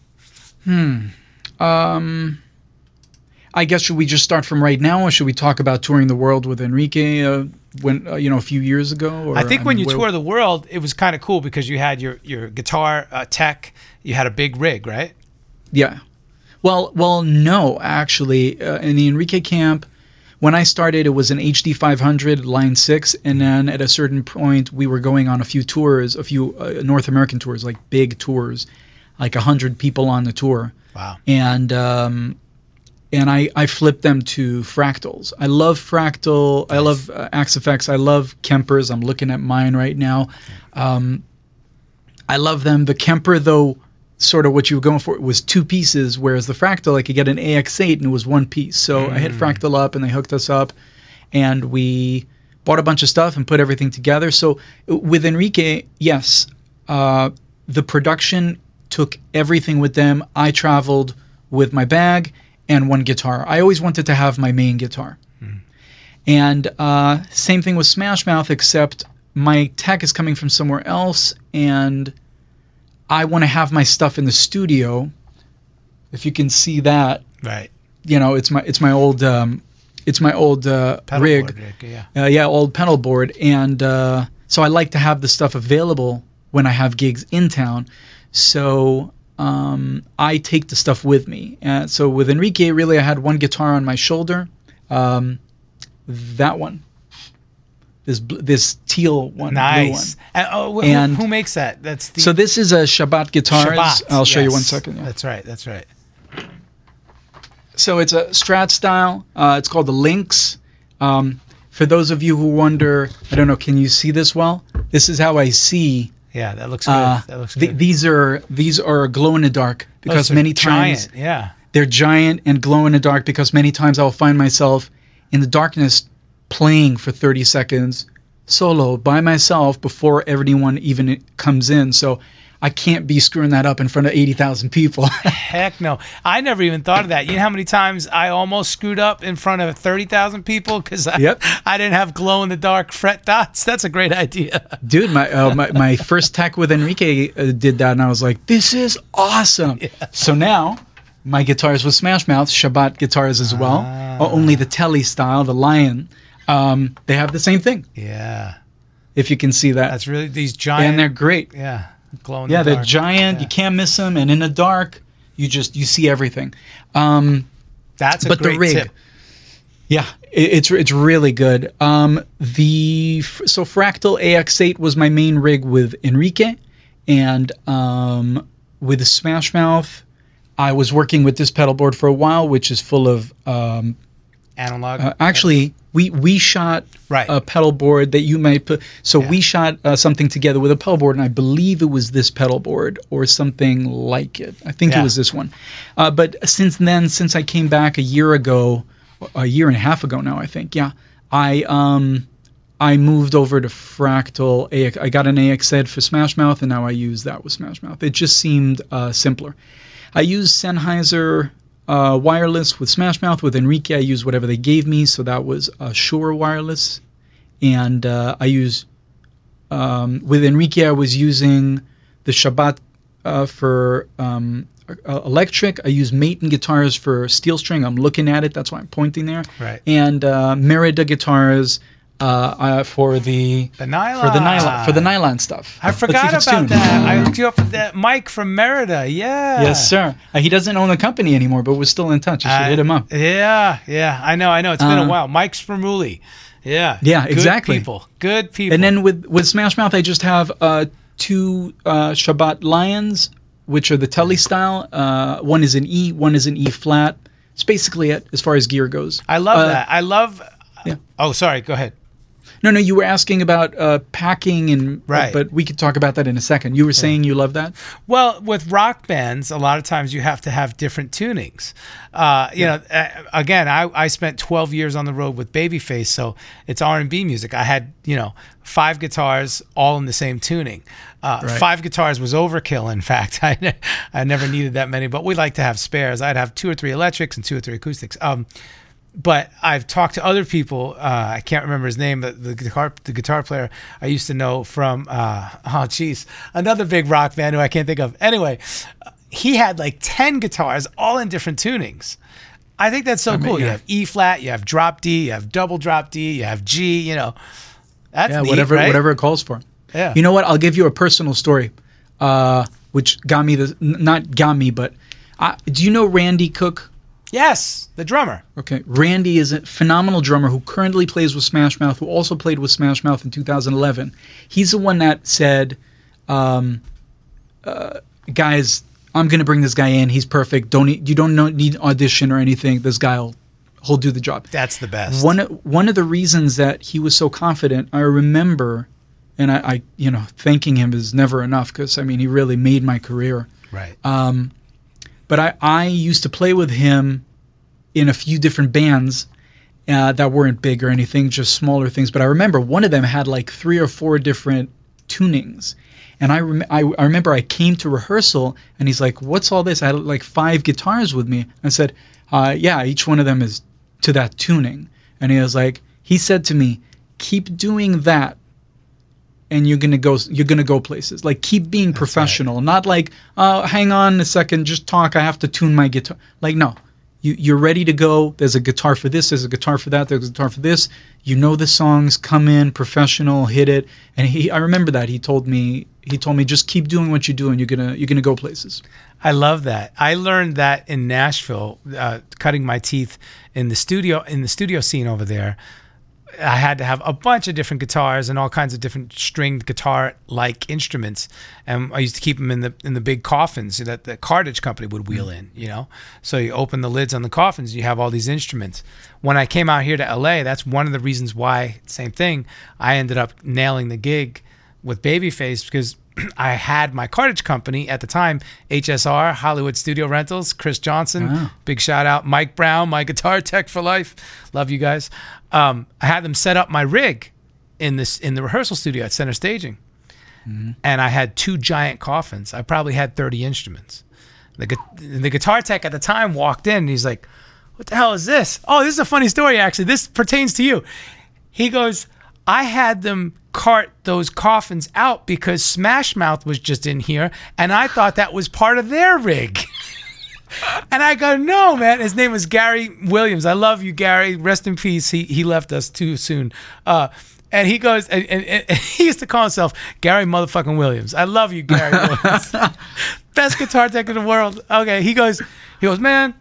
[SPEAKER 3] I guess should we just start from right now, or should we talk about touring the world with Enrique uh, when uh, you know a few years ago? Or,
[SPEAKER 2] I think when
[SPEAKER 3] mean,
[SPEAKER 2] you
[SPEAKER 3] where-
[SPEAKER 2] tour the world, it was kind of cool because you had your your guitar uh, tech, you had a big rig, right?
[SPEAKER 3] Yeah. Well, well, no, actually, uh, in the Enrique camp, when I started, it was an HD 500 Line Six, and then at a certain point, we were going on a few tours, a few uh, North American tours, like big tours, like a hundred people on the tour.
[SPEAKER 2] Wow.
[SPEAKER 3] And um, and I I flipped them to fractals. I love fractal. I love uh, Axe FX. I love Kempers. I'm looking at mine right now. Um, I love them. The Kemper, though, sort of what you were going for, was two pieces, whereas the Fractal, I could get an AX8 and it was one piece. So I hit Fractal up and they hooked us up and we bought a bunch of stuff and put everything together. So uh, with Enrique, yes, uh, the production took everything with them. I traveled with my bag and one guitar. I always wanted to have my main guitar. And uh, same thing with Smash Mouth, except my tech is coming from somewhere else, and I want to have my stuff in the studio. If you can see that,
[SPEAKER 2] Right.
[SPEAKER 3] you know, it's my it's my old um, it's my old uh, rig,
[SPEAKER 2] board rig, yeah.
[SPEAKER 3] uh, yeah, old pedal board, and uh, so I like to have the stuff available when I have gigs in town. So um, I take the stuff with me. And so with Enrique, really, I had one guitar on my shoulder, um, that one, this bl- this teal one, blue one.
[SPEAKER 2] Nice. And, oh, wh-
[SPEAKER 3] And-
[SPEAKER 2] who, makes that? That's the
[SPEAKER 3] So this is a Shabat guitar.
[SPEAKER 2] Shabat.
[SPEAKER 3] I'll show you one second. yeah.
[SPEAKER 2] That's right. That's right.
[SPEAKER 3] So it's a Strat style. Uh, it's called the Lynx. Um, for those of you who wonder, I don't know, can you see this well? This is how I see.
[SPEAKER 2] Yeah, that looks good.
[SPEAKER 3] Uh,
[SPEAKER 2] that looks
[SPEAKER 3] th- these are these are glow in the dark because many times
[SPEAKER 2] giant, yeah.
[SPEAKER 3] they're giant and glow in the dark because many times I'll find myself in the darkness playing for 30 seconds solo by myself before everyone even comes in. So I can't be screwing that up in front of 80,000 people.
[SPEAKER 2] Heck no. I never even thought of that. You know how many times I almost screwed up in front of 30,000 people because I,
[SPEAKER 3] Yep.
[SPEAKER 2] I didn't have glow in the dark fret dots? That's a great idea.
[SPEAKER 3] Dude, my, uh, my my first tech with Enrique uh, did that, and I was like, "This is awesome." So now, my guitars with Smash Mouth, Shabat guitars as well,
[SPEAKER 2] Ah.
[SPEAKER 3] only the Telly style, the Lion. Um, they have the same thing.
[SPEAKER 2] Yeah.
[SPEAKER 3] If you can see that,
[SPEAKER 2] That's really these giant.
[SPEAKER 3] and they're great.
[SPEAKER 2] yeah. Glow in
[SPEAKER 3] Yeah,
[SPEAKER 2] the
[SPEAKER 3] they're
[SPEAKER 2] dark.
[SPEAKER 3] giant. You can't miss them, and in the dark, you just you see everything. Um,
[SPEAKER 2] That's a
[SPEAKER 3] but the rig,
[SPEAKER 2] tip.
[SPEAKER 3] yeah, it, it's it's really good. Um, the so Fractal AX8 was my main rig with Enrique, and um, with the Smash Mouth, I was working with this pedal board for a while, which is full of um,
[SPEAKER 2] Analog.
[SPEAKER 3] uh, actually, we we shot
[SPEAKER 2] Right.
[SPEAKER 3] a pedal board that you might put. So we shot uh, something together with a pedal board, and I believe it was this pedal board or something like it. I think
[SPEAKER 2] Yeah.
[SPEAKER 3] it was this one. Uh, but since then, since I came back a year ago, a year and a half ago now, I think. Yeah, I um. I moved over to Fractal. I got an AX head for Smash Mouth, and now I use that with Smash Mouth. It just seemed uh, simpler. I use Sennheiser uh, wireless with Smash Mouth. With Enrique, I use whatever they gave me, so that was uh, Shure wireless. And uh, I use um, with Enrique, I was using the Shabat uh, for um, uh, electric. I use Maton guitars for steel string. I'm looking at it. That's why I'm pointing there.
[SPEAKER 2] Right.
[SPEAKER 3] And uh, Merida guitars uh, uh, for the
[SPEAKER 2] The nylon.
[SPEAKER 3] for the nylon for the nylon stuff.
[SPEAKER 2] I forgot about
[SPEAKER 3] tuned.
[SPEAKER 2] that. I looked you up that Mike from Merida. Yeah.
[SPEAKER 3] Yes, sir. Uh, he doesn't own the company anymore, but we're still in touch. You should hit him up.
[SPEAKER 2] Yeah, yeah. I know, I know. It's been a
[SPEAKER 3] Uh,
[SPEAKER 2] while. Mike Spramuli. Yeah.
[SPEAKER 3] Yeah,
[SPEAKER 2] Good
[SPEAKER 3] exactly.
[SPEAKER 2] people. Good people.
[SPEAKER 3] And then with with Smash Mouth, I just have uh, two uh, Shabat Lions, which are the Telly style. Uh, one is an E, one is an E flat. It's basically it as far as gear goes.
[SPEAKER 2] I love that. I love.
[SPEAKER 3] yeah.
[SPEAKER 2] Oh, sorry. Go ahead.
[SPEAKER 3] No, no, you were asking about uh, packing and
[SPEAKER 2] Right.
[SPEAKER 3] but we could talk about that in a second. You were saying you love that.
[SPEAKER 2] Well, with rock bands, a lot of times you have to have different tunings. Uh, you know, uh, again, I, I spent 12 years on the road with Babyface, so it's R&B music. I had, you know, five guitars all in the same tuning. Uh,
[SPEAKER 3] Right.
[SPEAKER 2] Five guitars was overkill. In fact, I, ne- I never needed that many, but we like to have spares. I'd have two or three electrics and two or three acoustics. Um, but I've talked to other people. Uh, I can't remember his name, but the guitar the guitar player I used to know from uh, oh geez, another big rock band who I can't think of. Anyway, he had like ten guitars, all in different tunings. I think that's so
[SPEAKER 3] mean,
[SPEAKER 2] cool. You have E flat, you have drop D, you have double drop D, you have G. You know, that's
[SPEAKER 3] Yeah,
[SPEAKER 2] neat,
[SPEAKER 3] whatever
[SPEAKER 2] right?
[SPEAKER 3] whatever it calls for.
[SPEAKER 2] Yeah.
[SPEAKER 3] You know what? I'll give you a personal story, uh, which got me the not got me, but uh, do you know Randy Cooke?
[SPEAKER 2] Yes, the drummer.
[SPEAKER 3] Okay, Randy is a phenomenal drummer who currently plays with Smash Mouth, who also played with Smash Mouth in 2011. He's the one that said, um, uh, "Guys, I'm going to bring this guy in. He's perfect. Don't need, you don't need audition or anything. This guy'll he'll do the job."
[SPEAKER 2] That's the best.
[SPEAKER 3] One one of the reasons that he was so confident, I remember, and I, I you know thanking him is never enough because I mean he really made my career.
[SPEAKER 2] right.
[SPEAKER 3] Um, but I, I used to play with him in a few different bands uh, that weren't big or anything, just smaller things. But I remember one of them had like three or four different tunings. And I, rem- I, I remember I came to rehearsal and he's like, What's all this? I had like five guitars with me. I said, uh, yeah, each one of them is to that tuning. And he was like, he said to me, keep doing that and you're gonna go you're gonna go places. Like keep being professional. Not like uh, hang on a second just talk i have to tune my guitar. Like no. You, you're ready to go. There's a guitar for this there's a guitar for that there's a guitar for this. You know the songs come in professional hit it. And he i remember that. He told me he told me just keep doing what you're doing. you're gonna you're gonna go places.
[SPEAKER 2] I love that. I learned that in Nashville, uh, cutting my teeth in the studio in the studio scene over there. I had to have a bunch of different guitars and all kinds of different stringed guitar like instruments, and I used to keep them in the in the big coffins that the cartage company would wheel mm. in. You know, so you open the lids on the coffins, you have all these instruments. When I came out here to LA, that's one of the reasons why. Same thing. I ended up nailing the gig with Babyface because I had my cartage company at the time, HSR, Hollywood Studio Rentals, Chris Johnson, big shout out, Mike Brown, my guitar tech for life. Love you guys. Um, I had them set up my rig in this in the rehearsal studio at Center Staging. And I had two giant coffins. I probably had 30 instruments. The, the guitar tech at the time walked in and he's like, What the hell is this? Oh, this is a funny story, actually. This pertains to you. He goes, I had them cart those coffins out because Smash Mouth was just in here, and I thought that was part of their rig. and I go, no, man. His name was Gary Williams. I love you, Gary. Rest in peace. He he left us too soon. Uh, and he goes, and, and, and he used to call himself Gary motherfucking Williams. I love you, Gary Williams. Best guitar tech in the world. Okay, he goes, he goes, man.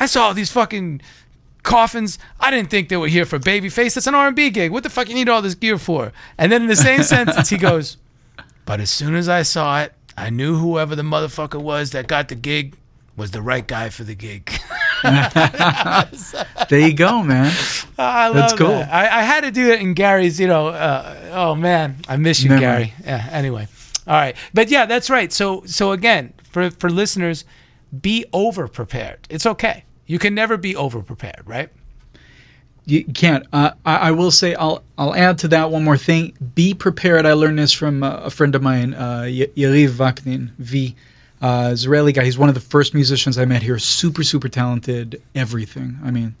[SPEAKER 2] I saw these fucking coffins. I didn't think they were here for Babyface. That's an R&B gig. What the fuck you need all this gear for? And then in the same sentence, he goes, but as soon as I saw it, I knew whoever the motherfucker was that got the gig was the right guy for the gig.
[SPEAKER 3] there you go man
[SPEAKER 2] I love
[SPEAKER 3] That's cool.
[SPEAKER 2] that. I, I had to do it in Gary's, you know, uh, oh man, I miss you,
[SPEAKER 3] Memory.
[SPEAKER 2] Gary. Yeah, anyway. All right. But yeah, that's right. So so again, for for listeners, be over prepared. It's okay. You can never be over prepared, right?
[SPEAKER 3] you can't. Uh, I, I will say I'll I'll add to that one more thing. Be prepared. I learned this from uh, a friend of mine, uh, Y- Yariv Vaknin, V, uh, Israeli guy. He's one of the first musicians I met here. Super super talented. Everything. I mean,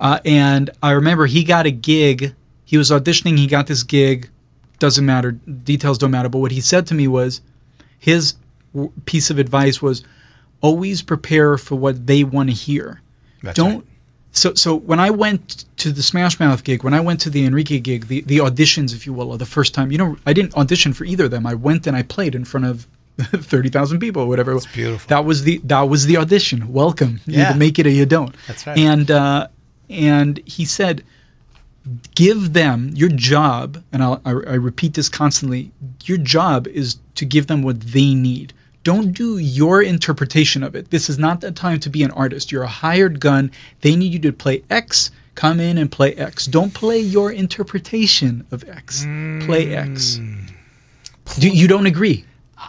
[SPEAKER 3] uh, and I remember he got a gig. He was auditioning. He got this gig. Doesn't matter. Details don't matter. But what he said to me was, his w- piece of advice was, always prepare for what they want to hear.
[SPEAKER 2] That's
[SPEAKER 3] don't
[SPEAKER 2] right.
[SPEAKER 3] so so when I went to the Smash Mouth gig, when I went to the Enrique gig, the, the auditions, if you will, or the first time, you know, I didn't audition for either of them. I went and I played in front of thirty thousand people, or whatever. It's
[SPEAKER 2] beautiful.
[SPEAKER 3] That was the that was the audition. Welcome. You
[SPEAKER 2] Yeah.
[SPEAKER 3] either make it or you don't.
[SPEAKER 2] That's right.
[SPEAKER 3] And uh, and he said, give them your job, and I'll, I, I repeat this constantly. Your job is to give them what they need. Don't do your interpretation of it. This is not the time to be an artist. You're a hired gun. They need you to play X. Come in and play X. Don't play your interpretation of X. Play X. Do, you don't agree?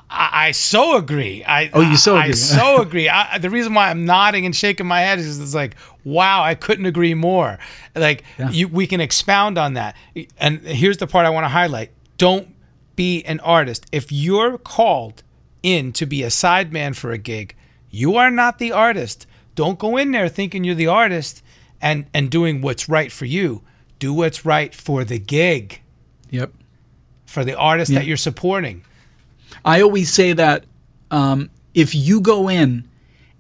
[SPEAKER 2] I, I so agree. I
[SPEAKER 3] Oh, you so agree.
[SPEAKER 2] I so agree. I, the reason why I'm nodding and shaking my head is it's like, wow, I couldn't agree more. Like you, we can expound on that. And here's the part I want to highlight: don't be an artist. If you're called in to be a sideman for a gig, you are not the artist. Don't go in there thinking you're the artist and and doing what's right for you. Do what's right for the gig,
[SPEAKER 3] Yep.
[SPEAKER 2] for the artist
[SPEAKER 3] Yeah.
[SPEAKER 2] that you're supporting.
[SPEAKER 3] I always say that um, if you go in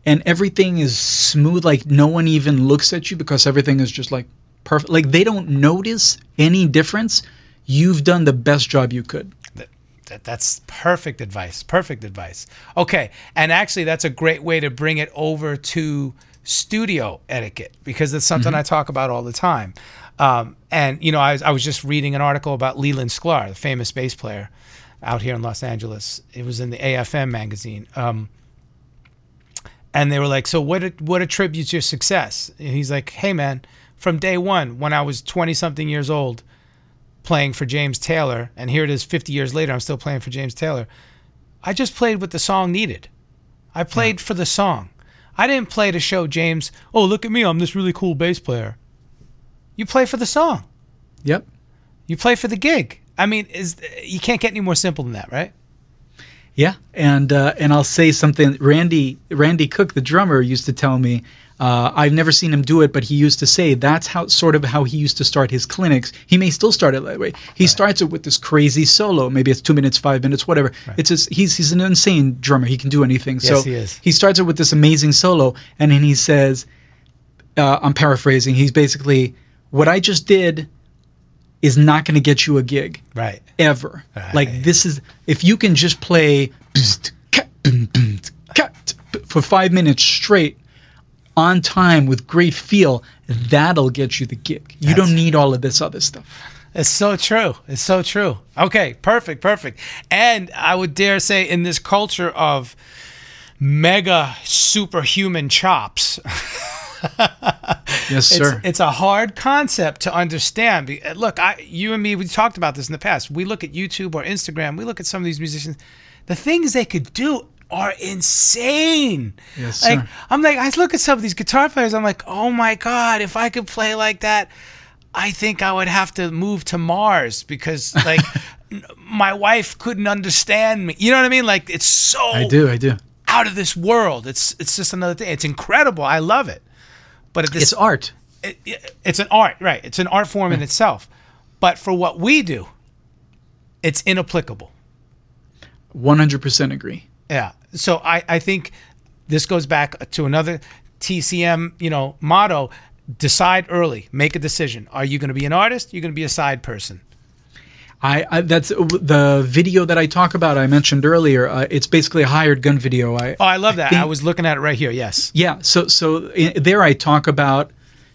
[SPEAKER 3] and everything is smooth, like no one even looks at you because everything is just like perfect, like they don't notice any difference, you've done the best job you could.
[SPEAKER 2] That, that, that's perfect advice. Perfect advice. Okay. And actually, that's a great way to bring it over to studio etiquette because it's something I talk about all the time. Um, and, you know, I was, I was just reading an article about Leland Sklar, the famous bass player out here in Los Angeles. It was in the AFM magazine. Um, and they were like, "So what? What attributes your success?" And he's like, "Hey, man, from day one, when I was twenty something years old, playing for James Taylor, and here it is 50 years later, I'm still playing for James Taylor. I just played what the song needed. I played for the song. I didn't play to show James, oh, look at me, I'm this really cool bass player. You play for the song.
[SPEAKER 3] Yep.
[SPEAKER 2] You play for the gig. I mean, is you can't get any more simple than that, right?
[SPEAKER 3] Yeah, and uh, and I'll say something. Randy Randy Cooke, the drummer, used to tell me, Uh, I've never seen him do it, but he used to say that's how sort of how he used to start his clinics. He may still start it that way. He starts it with this crazy solo. Maybe it's two minutes, five minutes, whatever. It's just, he's he's an insane drummer. He can do anything.
[SPEAKER 2] Yes,
[SPEAKER 3] so
[SPEAKER 2] he is.
[SPEAKER 3] he starts it with this amazing solo, and then he says, uh, "I'm paraphrasing. He's basically what I just did is not going to get you a gig."
[SPEAKER 2] Right.
[SPEAKER 3] ever. Like this is if you can just play for five minutes straight on time with great feel, that'll get you the gig. You don't need all of this other stuff.
[SPEAKER 2] It's so true. It's so true. Okay, perfect, perfect. And I would dare say, in this culture of mega superhuman chops,
[SPEAKER 3] Yes,
[SPEAKER 2] it's,
[SPEAKER 3] sir.
[SPEAKER 2] it's a hard concept to understand. Uh, look, I, you and me, we talked about this in the past. We look at YouTube or Instagram, we look at some of these musicians, the things they could do are insane.
[SPEAKER 3] Yes,
[SPEAKER 2] like,
[SPEAKER 3] sir.
[SPEAKER 2] I'm like, I look at some of these guitar players, I'm like, oh my God, if I could play like that, I think I would have to move to Mars because, like, my wife couldn't understand me. You know what I mean? Like, it's so
[SPEAKER 3] I do. I do.
[SPEAKER 2] out of this world. It's it's just another thing. It's incredible. I love it. But this
[SPEAKER 3] It's art.
[SPEAKER 2] it, it- it's an art, right? It's an art form in itself. But for what we do, it's inapplicable.
[SPEAKER 3] 100% agree.
[SPEAKER 2] Yeah. So I, I think this goes back to another TCM, you know, motto: decide early, make a decision. Are you going to be an artist? You're going to be a side person.
[SPEAKER 3] I, I that's the video that I talk about. I mentioned earlier. Uh, it's basically a hired gun video. I
[SPEAKER 2] Oh, I love that.
[SPEAKER 3] think-
[SPEAKER 2] I was looking at it right here. Yes.
[SPEAKER 3] Yeah. So so i there I talk about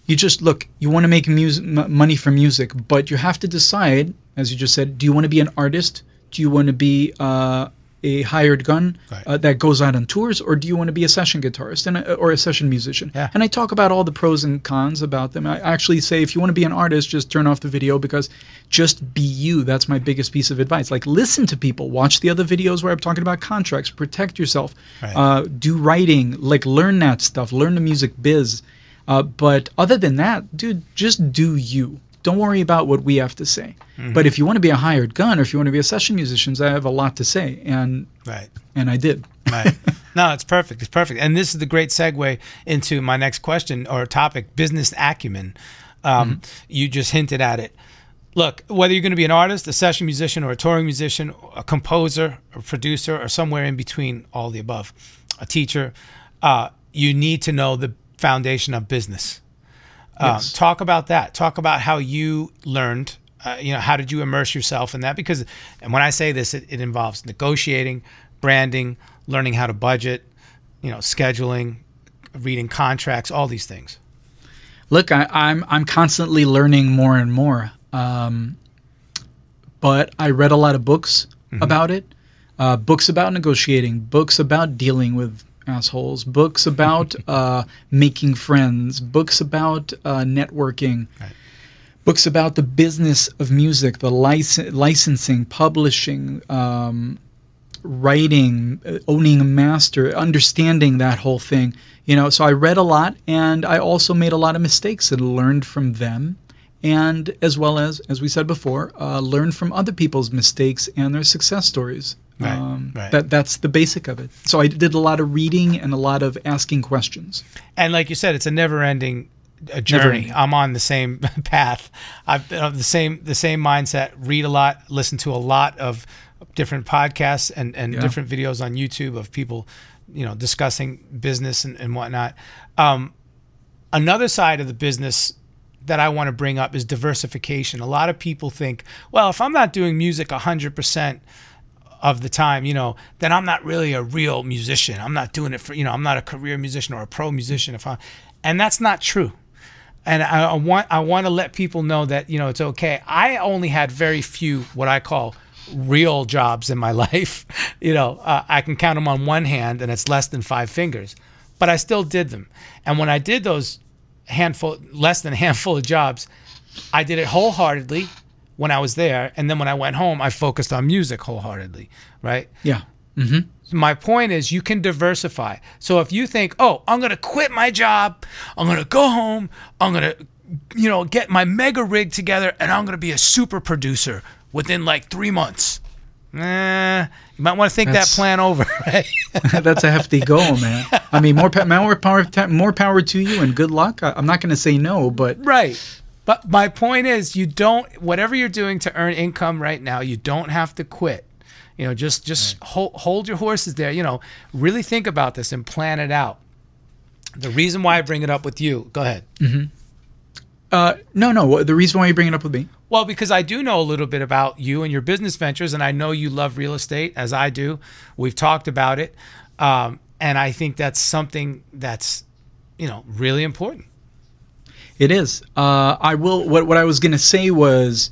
[SPEAKER 3] you just look. You want to make music m- money from music, but you have to decide, as you just said. Do you want to be an artist? Do you want to be uh, a hired gun
[SPEAKER 2] Right.
[SPEAKER 3] uh, that goes out on tours, or do you want to be a session guitarist and a, or a session musician?
[SPEAKER 2] Yeah.
[SPEAKER 3] And I talk about all the pros and cons about them. I actually say if you want to be an artist, just turn off the video because just be you. That's my biggest piece of advice. Like listen to people, watch the other videos where I'm talking about contracts, protect yourself,
[SPEAKER 2] Right.
[SPEAKER 3] uh, do writing, like learn that stuff, learn the music biz. Uh, but other than that, dude, just do you. Don't worry about what we have to say.
[SPEAKER 2] Mm-hmm.
[SPEAKER 3] But if you want to be a hired gun or if you want to be a session musician, I have a lot to say, and
[SPEAKER 2] Right.
[SPEAKER 3] and I did.
[SPEAKER 2] Right. no, it's perfect. It's perfect. And this is the great segue into my next question or topic business acumen. Um, You just hinted at it. Look, whether you're going to be an artist, a session musician, or a touring musician, a composer, a producer, or somewhere in between all the above, a teacher, uh, you need to know the foundation of business. Um,
[SPEAKER 3] Yes.
[SPEAKER 2] Talk about that. Talk about how you learned. Uh, you know, how did you immerse yourself in that? Because, and when I say this, it, it involves negotiating, branding, learning how to budget, you know, scheduling, reading contracts, all these things.
[SPEAKER 3] Look, I, I'm I'm constantly learning more and more. Um, but I read a lot of books about it, uh, books about negotiating, books about dealing with assholes, books about uh, making friends, books about uh, networking, books about the business of music, the lic- licensing, publishing. Um, writing, uh, owning a master, understanding that whole thing. You know, so I read a lot and I also made a lot of mistakes and learned from them. And as well as, as we said before, uh, learn from other people's mistakes and their success stories. Um,
[SPEAKER 2] Right, right.
[SPEAKER 3] That that's the basic of it. So I did a lot of reading and a lot of asking questions.
[SPEAKER 2] And like you said, it's a never-ending uh, journey.
[SPEAKER 3] Never-ending.
[SPEAKER 2] I'm on the same path. I've been of the same the same mindset. Read a lot, listen to a lot of different podcasts and and
[SPEAKER 3] Yeah.
[SPEAKER 2] different videos on YouTube of people, you know, discussing business and, and whatnot. Um, another side of the business that I want to bring up is diversification. A lot of people think, well, if I'm not doing music 100% of the time, you know, then I'm not really a real musician. I'm not doing it for, you know, I'm not a career musician or a pro musician if I and that's not true. And I, I want I want to let people know that, you know, it's okay. I only had very few what I call real jobs in my life. you know, uh, I can count them on one hand and it's less than 5 fingers. But I still did them. And when I did those handful less than a handful of jobs, I did it wholeheartedly when I was there, and then when I went home, I focused on music wholeheartedly, right?
[SPEAKER 3] Yeah.
[SPEAKER 2] My point is you can diversify. So if you think, "Oh, I'm to quit my job, I'm to go home, I'm to you know, get my mega rig together and I'm to be a super producer within like 3 months." eh, you might want to think
[SPEAKER 3] That's-
[SPEAKER 2] that plan over. Right?
[SPEAKER 3] That's a hefty goal, man. I mean, more more power, more power to you, and good luck. I, I'm not going to say no, but
[SPEAKER 2] Right. But my point is, you don't. Whatever you're doing to earn income right now, you don't have to quit. You know, just just hold hold your horses there. You know, really think about this and plan it out. The reason why I bring it up with you, go ahead.
[SPEAKER 3] uh, no, no. The reason why you bring it up with me,
[SPEAKER 2] Well, because I do know a little bit about you and your business ventures, and I know you love real estate as I do. We've talked about it, um, and I think that's something that's, you know, really important.
[SPEAKER 3] It is. Uh, I will. What what I was going to say was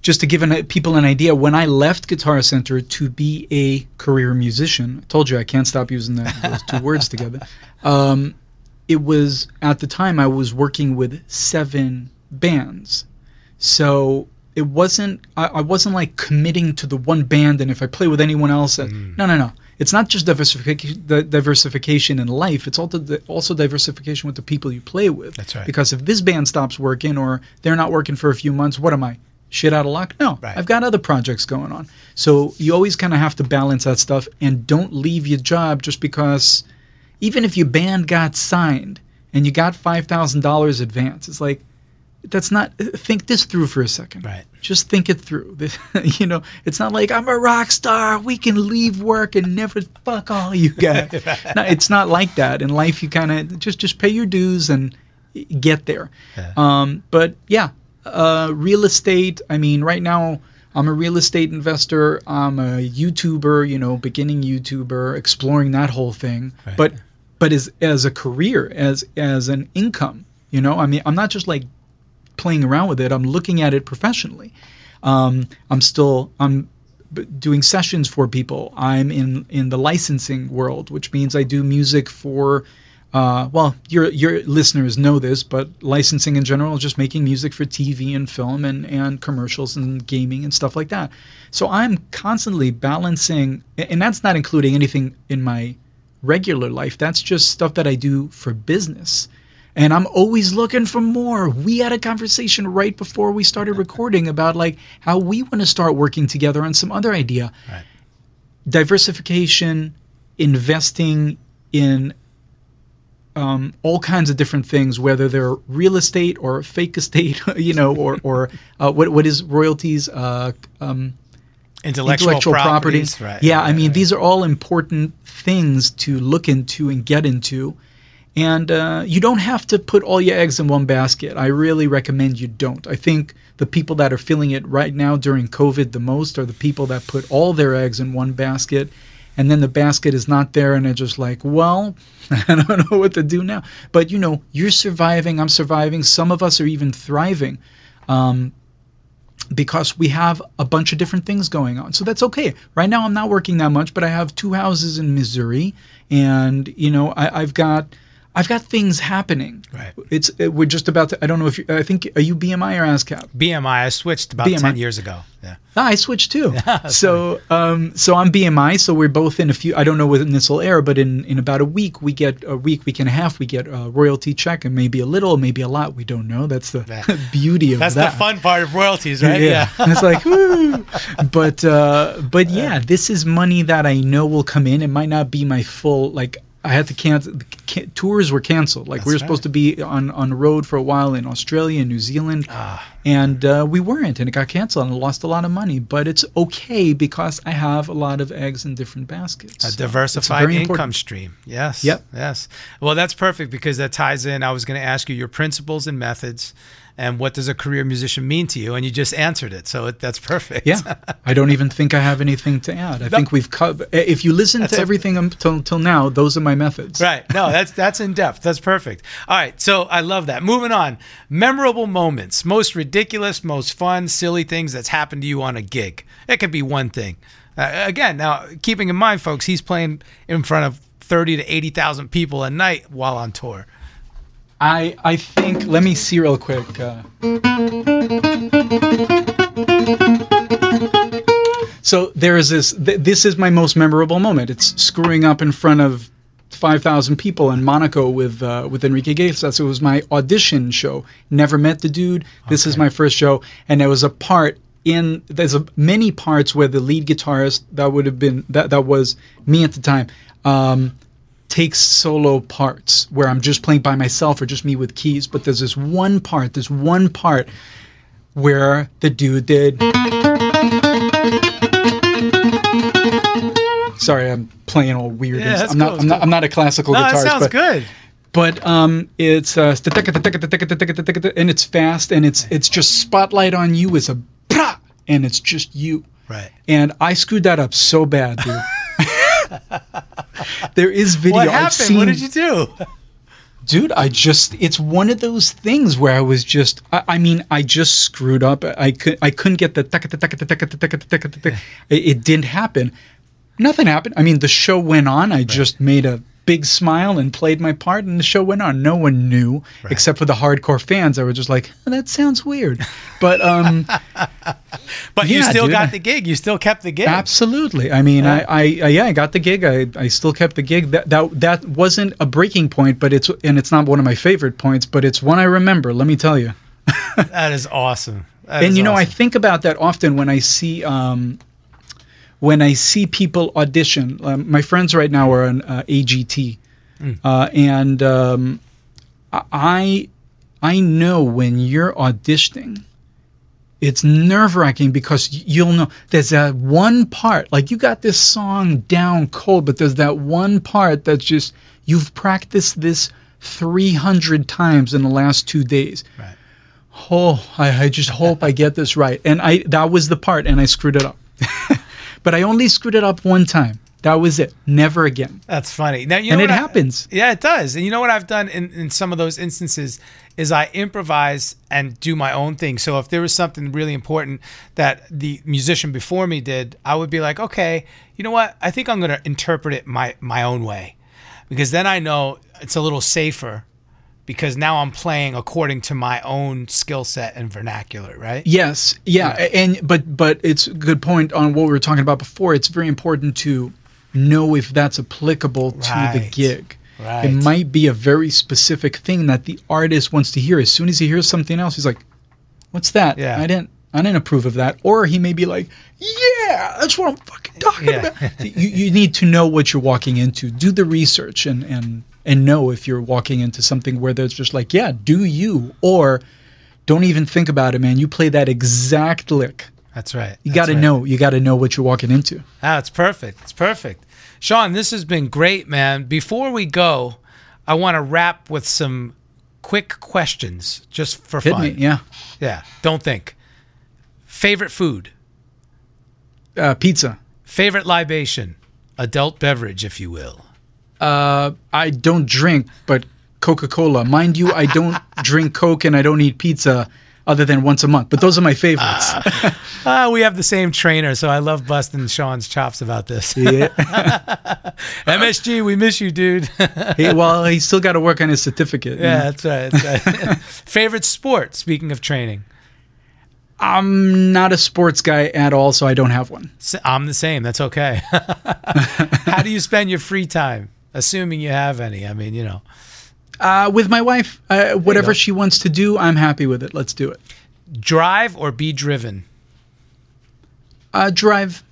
[SPEAKER 3] just to give an, people an idea. When I left Guitar Center to be a career musician, I told you I can't stop using that, those two words together. Um, it was at the time I was working with seven bands, so it wasn't. I, I wasn't like committing to the one band, and if I play with anyone else, uh, no, no, no. It's not just diversification, the diversification in life. It's also the, also diversification with the people you play with.
[SPEAKER 2] That's right.
[SPEAKER 3] Because if this band stops working or they're not working for a few months, what am I? Shit out of luck? No,
[SPEAKER 2] Right.
[SPEAKER 3] I've got other projects going on. So you always kind of have to balance that stuff and don't leave your job just because, even if your band got signed and you got five thousand dollars advance, it's like that's not. Think this through for a second.
[SPEAKER 2] Right.
[SPEAKER 3] Just think it through. you know, it's not like I'm a rock star. We can leave work and never fuck all you guys. no, it's not like that. In life, you kind of just just pay your dues and get there. Um, but yeah, uh, real estate. I mean, right now I'm a real estate investor. I'm a YouTuber. You know, beginning YouTuber, exploring that whole thing. But but as as a career, as as an income. You know, I mean, I'm not just like playing around with it. I'm looking at it professionally. Um, I'm still I'm doing sessions for people. I'm in in the licensing world, which means I do music for. Uh, well, your your listeners know this, but licensing in general is just making music for TV and film and, and commercials and gaming and stuff like that. So I'm constantly balancing, and that's not including anything in my regular life. That's just stuff that I do for business. And I'm always looking for more. We had a conversation right before we started recording about like how we want to start working together on some other idea.
[SPEAKER 2] Right.
[SPEAKER 3] Diversification, investing in um, all kinds of different things, whether they're real estate or fake estate, you know, or or uh, what what is royalties, uh, um,
[SPEAKER 2] Intellectual, properties. Right.
[SPEAKER 3] yeah, I mean,
[SPEAKER 2] right.
[SPEAKER 3] these are all important things to look into and get into. And uh, you don't have to put all your eggs in one basket. I really recommend you don't. I think the people that are feeling it right now during COVID the most are the people that put all their eggs in one basket. And then the basket is not there, and they're just like, well, I don't know what to do now. But you know, you're surviving, I'm surviving. Some of us are even thriving um, because we have a bunch of different things going on. So that's okay. Right now, I'm not working that much, but I have two houses in Missouri, and you know, I, I've got. I've got things happening.
[SPEAKER 2] Right.
[SPEAKER 3] It's uh, we're just about to. I don't know if you, I think are you BMI or ASCAP?
[SPEAKER 2] BMI. I switched about
[SPEAKER 3] BMI.
[SPEAKER 2] ten years ago. Yeah.
[SPEAKER 3] Ah, I switched too. so, um, so I'm BMI. So we're both in a few. I don't know when this will air, but in in about a week, we get a week, week and a half, we get a royalty check, and maybe a little, maybe a lot. We don't know. That's the
[SPEAKER 2] Yeah.
[SPEAKER 3] beauty of
[SPEAKER 2] That's
[SPEAKER 3] that.
[SPEAKER 2] the fun part of royalties, right?
[SPEAKER 3] Yeah. it's like, woo. But uh, but yeah, this is money that I know will come in. It might not be my full like. I had to cancel. Ca- tours were canceled. Like we were
[SPEAKER 2] That's
[SPEAKER 3] supposed to be on on the road for a while in Australia and New Zealand, and uh, we weren't, and it got canceled, and I lost a lot of money. But it's okay because I have a lot of eggs in different baskets.
[SPEAKER 2] A
[SPEAKER 3] So
[SPEAKER 2] diversified
[SPEAKER 3] it's
[SPEAKER 2] income
[SPEAKER 3] important.
[SPEAKER 2] stream. Yes.
[SPEAKER 3] Yep.
[SPEAKER 2] Yes. Well, that's perfect because that ties in. I was going to ask you your principles and methods, and what does a career musician mean to you, and you just answered it. So it, that's perfect.
[SPEAKER 3] Yeah, I don't even think I have anything to add. I think we've covered. If you listen
[SPEAKER 2] That's
[SPEAKER 3] to
[SPEAKER 2] a-
[SPEAKER 3] everything until till now, those are my methods.
[SPEAKER 2] Right. No, that's that's in depth. That's perfect. All right. So I love that. Moving on. Memorable moments, most ridiculous, most fun, silly things that's happened to you on a gig. It could be one thing. Uh, again, now keeping in mind, folks, he's playing in front of thirty to eighty thousand people a night while on tour.
[SPEAKER 3] I I think. Let me see real quick. Uh, so there is this. Th- this is my most memorable moment. It's screwing up in front of five thousand people in Monaco with uh, with Enrique Iglesias. It was my audition show. Never met the dude. This is my first show, and there was a part in there's a, many parts where the lead guitarist that would have been that that was me at the time um, takes solo parts where I'm just playing by myself or just me with keys. But there's this one part, this one part where the dude did. Sorry, I'm playing all weird.
[SPEAKER 2] Yeah, that's
[SPEAKER 3] I'm not.
[SPEAKER 2] cool,
[SPEAKER 3] I'm not. I'm not a classical
[SPEAKER 2] No, that
[SPEAKER 3] guitarist.
[SPEAKER 2] sounds
[SPEAKER 3] but,
[SPEAKER 2] good.
[SPEAKER 3] But um, it's uh, and it's fast and it's it's just spotlight on you is a and it's just you.
[SPEAKER 2] Right.
[SPEAKER 3] And I screwed that up so bad, dude. there is video.
[SPEAKER 2] What happened?
[SPEAKER 3] seen,
[SPEAKER 2] What did you do?
[SPEAKER 3] dude? I just it's one of those things where I was just. I, I mean, I just screwed up. I could I couldn't get the it didn't happen. Nothing happened. I mean, the show went on. I just made a big smile and played my part, and the show went on. No one knew except for the hardcore fans. I was just like, oh, that sounds weird, but um.
[SPEAKER 2] But you still
[SPEAKER 3] dude.
[SPEAKER 2] got the gig. You still kept the gig.
[SPEAKER 3] Absolutely. I mean, I, I, I, yeah, I got the gig. I, I still kept the gig. That, that, that wasn't a breaking point, but it's, and it's not one of my favorite points, but it's one I remember. Let me tell you.
[SPEAKER 2] That is awesome. That
[SPEAKER 3] and
[SPEAKER 2] is
[SPEAKER 3] you know, I think about that often when I see, um, when I see people audition. Um, my friends right now are on uh, AGT, uh, and um, I, I know when you're auditioning it's nerve wracking because you'll know there's that one part, like you got this song down cold, but there's that one part that's just, you've practiced this 300 times in the last two days.
[SPEAKER 2] Right.
[SPEAKER 3] Oh, I, I just hope I get this right. And I, that was the part, and I screwed it up. but I only screwed it up one time. That was it. Never again.
[SPEAKER 2] That's funny. Now you
[SPEAKER 3] And it
[SPEAKER 2] I-
[SPEAKER 3] happens.
[SPEAKER 2] yeah, it does. And you know what I've done in, in some of those instances is I improvise and do my own thing. So if there was something really important that the musician before me did, I would be like, okay, you know what? I think I'm going to interpret it my my own way, because then I know it's a little safer. Because now I'm playing according to my own skill set and vernacular, right?
[SPEAKER 3] Yes, yeah, and but but it's a good point on what we were talking about before. It's very important to know if that's applicable to the gig.
[SPEAKER 2] Right.
[SPEAKER 3] It might be a very specific thing that the artist wants to hear. As soon as he hears something else, he's like, "What's that?
[SPEAKER 2] Yeah.
[SPEAKER 3] I didn't, I didn't approve of that." Or he may be like, "Yeah, that's what I'm fucking talking
[SPEAKER 2] Yeah.
[SPEAKER 3] about." you, you need to know what you're walking into. Do the research and and and know if you're walking into something where there's just like, "Yeah, do you?" Or don't even think about it, man. You play that exact lick.
[SPEAKER 2] That's right.
[SPEAKER 3] You got to
[SPEAKER 2] right.
[SPEAKER 3] know. You got to know what you're walking into.
[SPEAKER 2] Ah, it's perfect. It's perfect. Sean, this has been great, man. Before we go, I want to wrap with some quick questions just for
[SPEAKER 3] Hit
[SPEAKER 2] fun.
[SPEAKER 3] me, yeah.
[SPEAKER 2] Yeah. Don't think. Favorite food?
[SPEAKER 3] Uh, pizza.
[SPEAKER 2] Favorite libation? Adult beverage, if you will.
[SPEAKER 3] Uh, I don't drink, but Coca Cola. Mind you, I don't drink Coke and I don't eat pizza other than once a month. But those are my favorites.
[SPEAKER 2] Ah, we have the same trainer, so I love busting Sean's chops about this.
[SPEAKER 3] yeah.
[SPEAKER 2] MSG, we miss you, dude.
[SPEAKER 3] Hey, well, he's still got to work on his certificate.
[SPEAKER 2] yeah, that's right. That's right. Favorite sport? Speaking of training,
[SPEAKER 3] I'm not a sports guy at all, so I don't have one.
[SPEAKER 2] I'm the same. That's okay. How do you spend your free time? Assuming you have any. I mean, you know.
[SPEAKER 3] Uh, with my wife, uh, whatever she wants to do, I'm happy with it. Let's do it.
[SPEAKER 2] drive or be driven.
[SPEAKER 3] Uh, drive.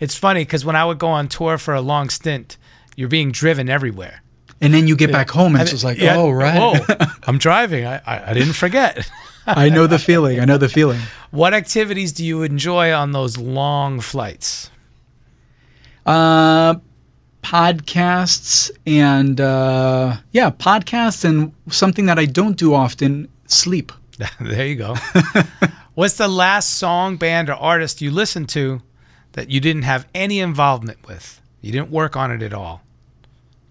[SPEAKER 2] It's funny because when I would go on tour for a long stint, you're being driven everywhere.
[SPEAKER 3] And then you get back home and it's
[SPEAKER 2] And-
[SPEAKER 3] just like,
[SPEAKER 2] yeah,
[SPEAKER 3] oh, right.
[SPEAKER 2] Whoa, I'm driving. I, I, I didn't forget.
[SPEAKER 3] I know the feeling. I know the feeling.
[SPEAKER 2] what activities do you enjoy on those long flights?
[SPEAKER 3] Uh, podcasts and uh, yeah, podcasts and something that I don't do often, sleep.
[SPEAKER 2] there you go. What's the last song, band, or artist you listened to that you didn't have any involvement with? You didn't work on it at all.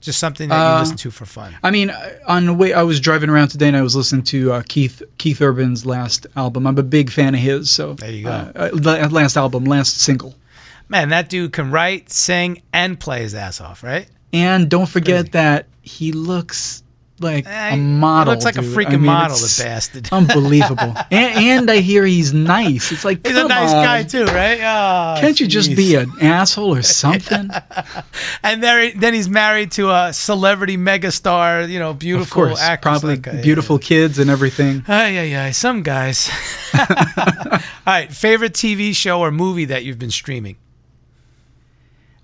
[SPEAKER 2] Just something that you
[SPEAKER 3] Uh,
[SPEAKER 2] listened to for fun.
[SPEAKER 3] I mean, on the way I was driving around today and I was listening to uh, Keith Keith Urban's last album. I'm a big fan of his. So
[SPEAKER 2] There you go.
[SPEAKER 3] Uh, uh, last album, last single.
[SPEAKER 2] Man, that dude can write, sing, and play his ass off, right?
[SPEAKER 3] And don't forget that he looks like
[SPEAKER 2] Eh,
[SPEAKER 3] a
[SPEAKER 2] he
[SPEAKER 3] model.
[SPEAKER 2] looks like a freaking
[SPEAKER 3] I mean,
[SPEAKER 2] model, the bastard.
[SPEAKER 3] Unbelievable. and, and I hear he's nice. It's like
[SPEAKER 2] He's a nice
[SPEAKER 3] on.
[SPEAKER 2] guy too, right? Oh,
[SPEAKER 3] Can't you just be an asshole or something?
[SPEAKER 2] And there, then he's married to a celebrity megastar, you know, beautiful
[SPEAKER 3] of course,
[SPEAKER 2] actress.
[SPEAKER 3] probably
[SPEAKER 2] like, uh,
[SPEAKER 3] beautiful kids and everything.
[SPEAKER 2] Ay, yeah, yeah. Some guys. All right. Favorite TV show or movie that you've been streaming?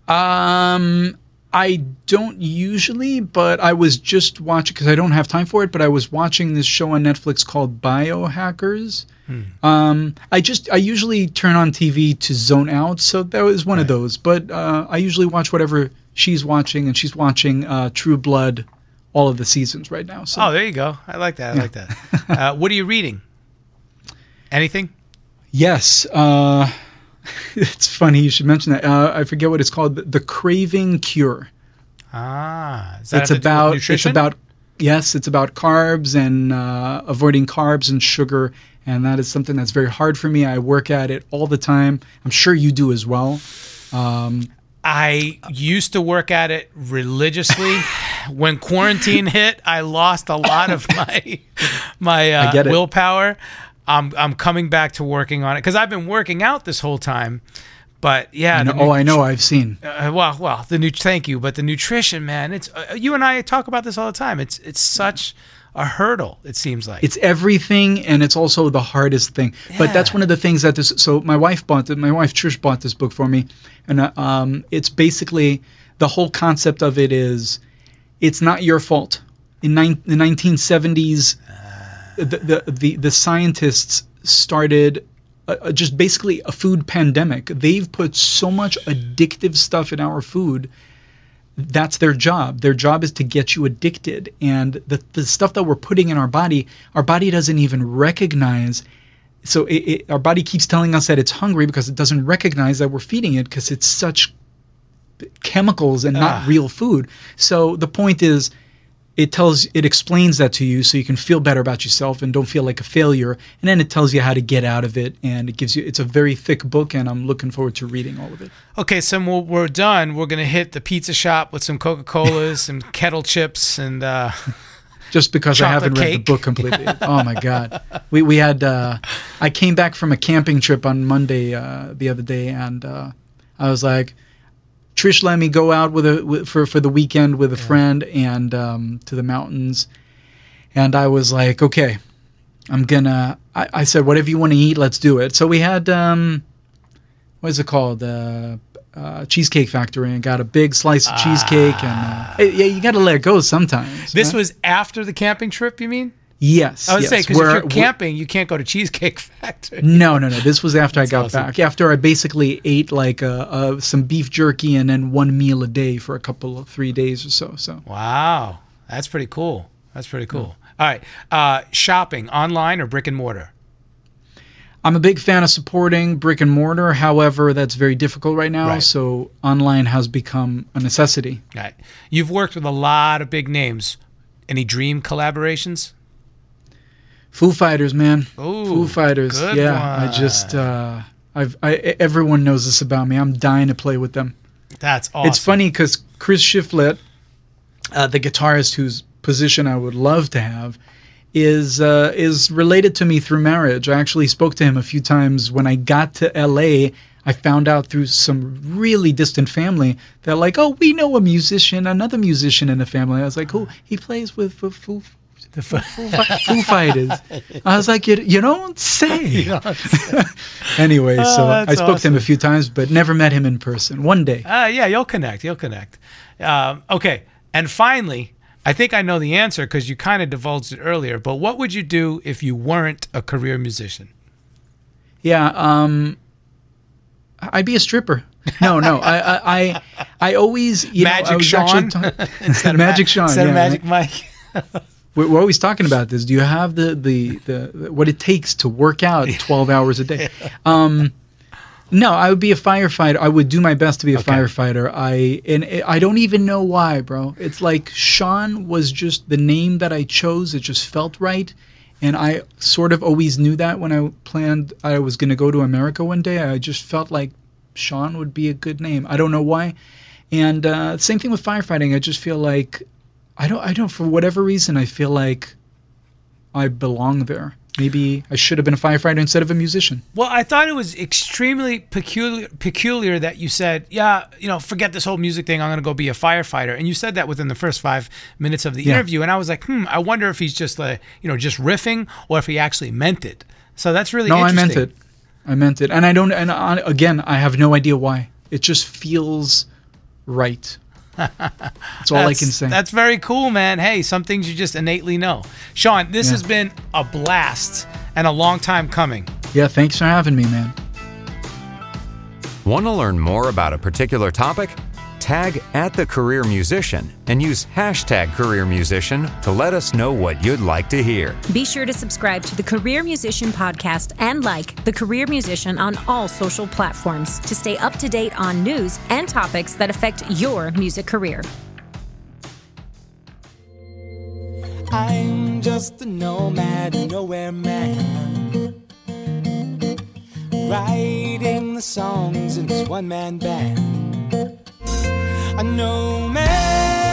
[SPEAKER 3] Um, I don't usually, but I was just watching because I don't have time for it. But I was watching this show on Netflix called Biohackers. Um, I just I usually turn on TV to zone out, so that was one of those. But uh, I usually watch whatever she's watching, and she's watching uh, True Blood, all of the seasons right now. So
[SPEAKER 2] Oh, there you go. I like that. I like that. Uh, what are you reading? Anything?
[SPEAKER 3] Yes. Uh, it's funny you should mention that. Uh, I forget what it's called. The Craving Cure.
[SPEAKER 2] Ah, is that
[SPEAKER 3] it's
[SPEAKER 2] have to do with
[SPEAKER 3] about it's about yes, it's about carbs and uh, avoiding carbs and sugar, and that is something that's very hard for me. I work at it all the time. I'm sure you do as well. Um,
[SPEAKER 2] I used to work at it religiously. when quarantine hit, I lost a lot of my my uh, willpower. I'm I'm coming back to working on it because I've been working out this whole time. But yeah,
[SPEAKER 3] know- oh, I know. I've seen.
[SPEAKER 2] Uh, well, well, the new thank you, but the nutrition, man. It's uh, you and I talk about this all the time. It's it's such a hurdle. It seems like
[SPEAKER 3] It's everything, and it's also the hardest thing. But that's one of the things that this. So my wife bought it. My wife Trish bought this book for me, and uh, um, it's basically the whole concept of it is, it's not your fault. In nine, the 1970s, the, the the the scientists started. Uh, uh, just basically a food pandemic. They've put so much addictive stuff in our food that's their job. Their job is to get you addicted. And the, the stuff that we're putting in our body, our body doesn't even recognize. So it, it, our body keeps telling us that it's hungry because it doesn't recognize that we're feeding it because it's such chemicals and not real food. So the point is, it tells it explains that to you so you can feel better about yourself and don't feel like a failure and then it tells you how to get out of it and it gives you it's a very thick book and i'm looking forward to reading all of it
[SPEAKER 2] okay. So when we're done, we're gonna hit the pizza shop with some Coca Colas, some kettle chips, and uh,
[SPEAKER 3] just because I haven't read the book completely. oh my god, we we had uh, I came back from a camping trip on Monday uh, the other day, and uh, I was like, Trish let me go out with a with, for for the weekend with a friend and um, to the mountains, and I was like, okay, I'm gonna. I, I said, whatever you want to eat, let's do it. So we had um, what is it called? Uh, uh, cheesecake Factory and got a big slice of cheesecake and uh, yeah, you got to let it go sometimes.
[SPEAKER 2] this
[SPEAKER 3] right?
[SPEAKER 2] was after the camping trip. You mean?
[SPEAKER 3] Yes.
[SPEAKER 2] I would
[SPEAKER 3] yes.
[SPEAKER 2] say because if you're camping, you can't go to Cheesecake Factory.
[SPEAKER 3] No, no, no. This was after I got
[SPEAKER 2] awesome.
[SPEAKER 3] back. After I basically ate like uh, uh, some beef jerky and then one meal a day for a couple of three days or so. So
[SPEAKER 2] Wow, that's pretty cool. That's pretty cool. All right, uh, shopping online or brick and mortar?
[SPEAKER 3] I'm a big fan of supporting brick and mortar. However, that's very difficult right now.
[SPEAKER 2] Right.
[SPEAKER 3] So online has become a necessity.
[SPEAKER 2] All right, you've worked with a lot of big names. Any dream collaborations?
[SPEAKER 3] Foo Fighters, man.
[SPEAKER 2] Ooh,
[SPEAKER 3] Foo Fighters. yeah, I just uh, I've I, everyone knows this about me. I'm dying to play with them.
[SPEAKER 2] That's awesome.
[SPEAKER 3] It's funny because Chris Shiflett, uh, the guitarist whose position I would love to have, is uh, is related to me through marriage. I actually spoke to him a few times when I got to L.A. I found out through some really distant family that like, oh, we know a musician, another musician in the family. I was like, oh, he plays with Foo, Foo, the Foo, Foo Fighters. I was like, you, you don't say. anyway, so
[SPEAKER 2] Oh,
[SPEAKER 3] I
[SPEAKER 2] that's
[SPEAKER 3] spoke to him a few times, but never met him in person. One day.
[SPEAKER 2] Uh, yeah, you'll connect. You'll connect. Um, okay, and finally, I think I know the answer because you kind of divulged it earlier. But what would you do if you weren't a career musician?
[SPEAKER 3] Yeah, um, I'd be a stripper. No, no, I, I, I, I always, you know, I
[SPEAKER 2] Magic Sean?
[SPEAKER 3] actually
[SPEAKER 2] of
[SPEAKER 3] Magic
[SPEAKER 2] Ma-
[SPEAKER 3] Sean,
[SPEAKER 2] Instead
[SPEAKER 3] yeah,
[SPEAKER 2] of Magic
[SPEAKER 3] right?
[SPEAKER 2] Mike.
[SPEAKER 3] We're, we're always talking about this. Do you have the, the, the, what it takes to work out 12 hours a day? Um, no, I would be a firefighter. I would do my best to be a firefighter. I and it, I don't even know why, bro. It's like Sean was just the name that I chose. It just felt right, and I sort of always knew that when I planned I was going to go to America one day. I just felt like Sean would be a good name. I don't know why. And uh, same thing with firefighting. I just feel like I don't. I don't. For whatever reason, I feel like I belong there. Maybe I should have been a firefighter instead of a musician.
[SPEAKER 2] Well, I thought it was extremely peculiar, peculiar that you said, "Yeah, you know, forget this whole music thing. I'm going to go be a firefighter." And you said that within the first five minutes of the
[SPEAKER 3] Yeah.
[SPEAKER 2] interview, and I was like, "Hmm, I wonder if he's just like, you know, just riffing, or if he actually meant it." So that's really
[SPEAKER 3] No, I meant it. I meant it, and I don't. And I, again, I have no idea why. It just feels right. That's all I can say.
[SPEAKER 2] That's very cool, man. Hey, some things you just innately know. Sean, this
[SPEAKER 3] Yeah.
[SPEAKER 2] has been a blast and a long time coming.
[SPEAKER 3] Yeah, thanks for having me, man.
[SPEAKER 1] Want to learn more about a particular topic? Tag at the career musician and use hashtag career musician to let us know what you'd like to hear.
[SPEAKER 4] Be sure to subscribe to the Career Musician podcast and like the Career Musician on all social platforms to stay up to date on news and topics that affect your music career.
[SPEAKER 5] I'm just a nomad, nowhere man. Writing the songs in this one man band. A know yeah.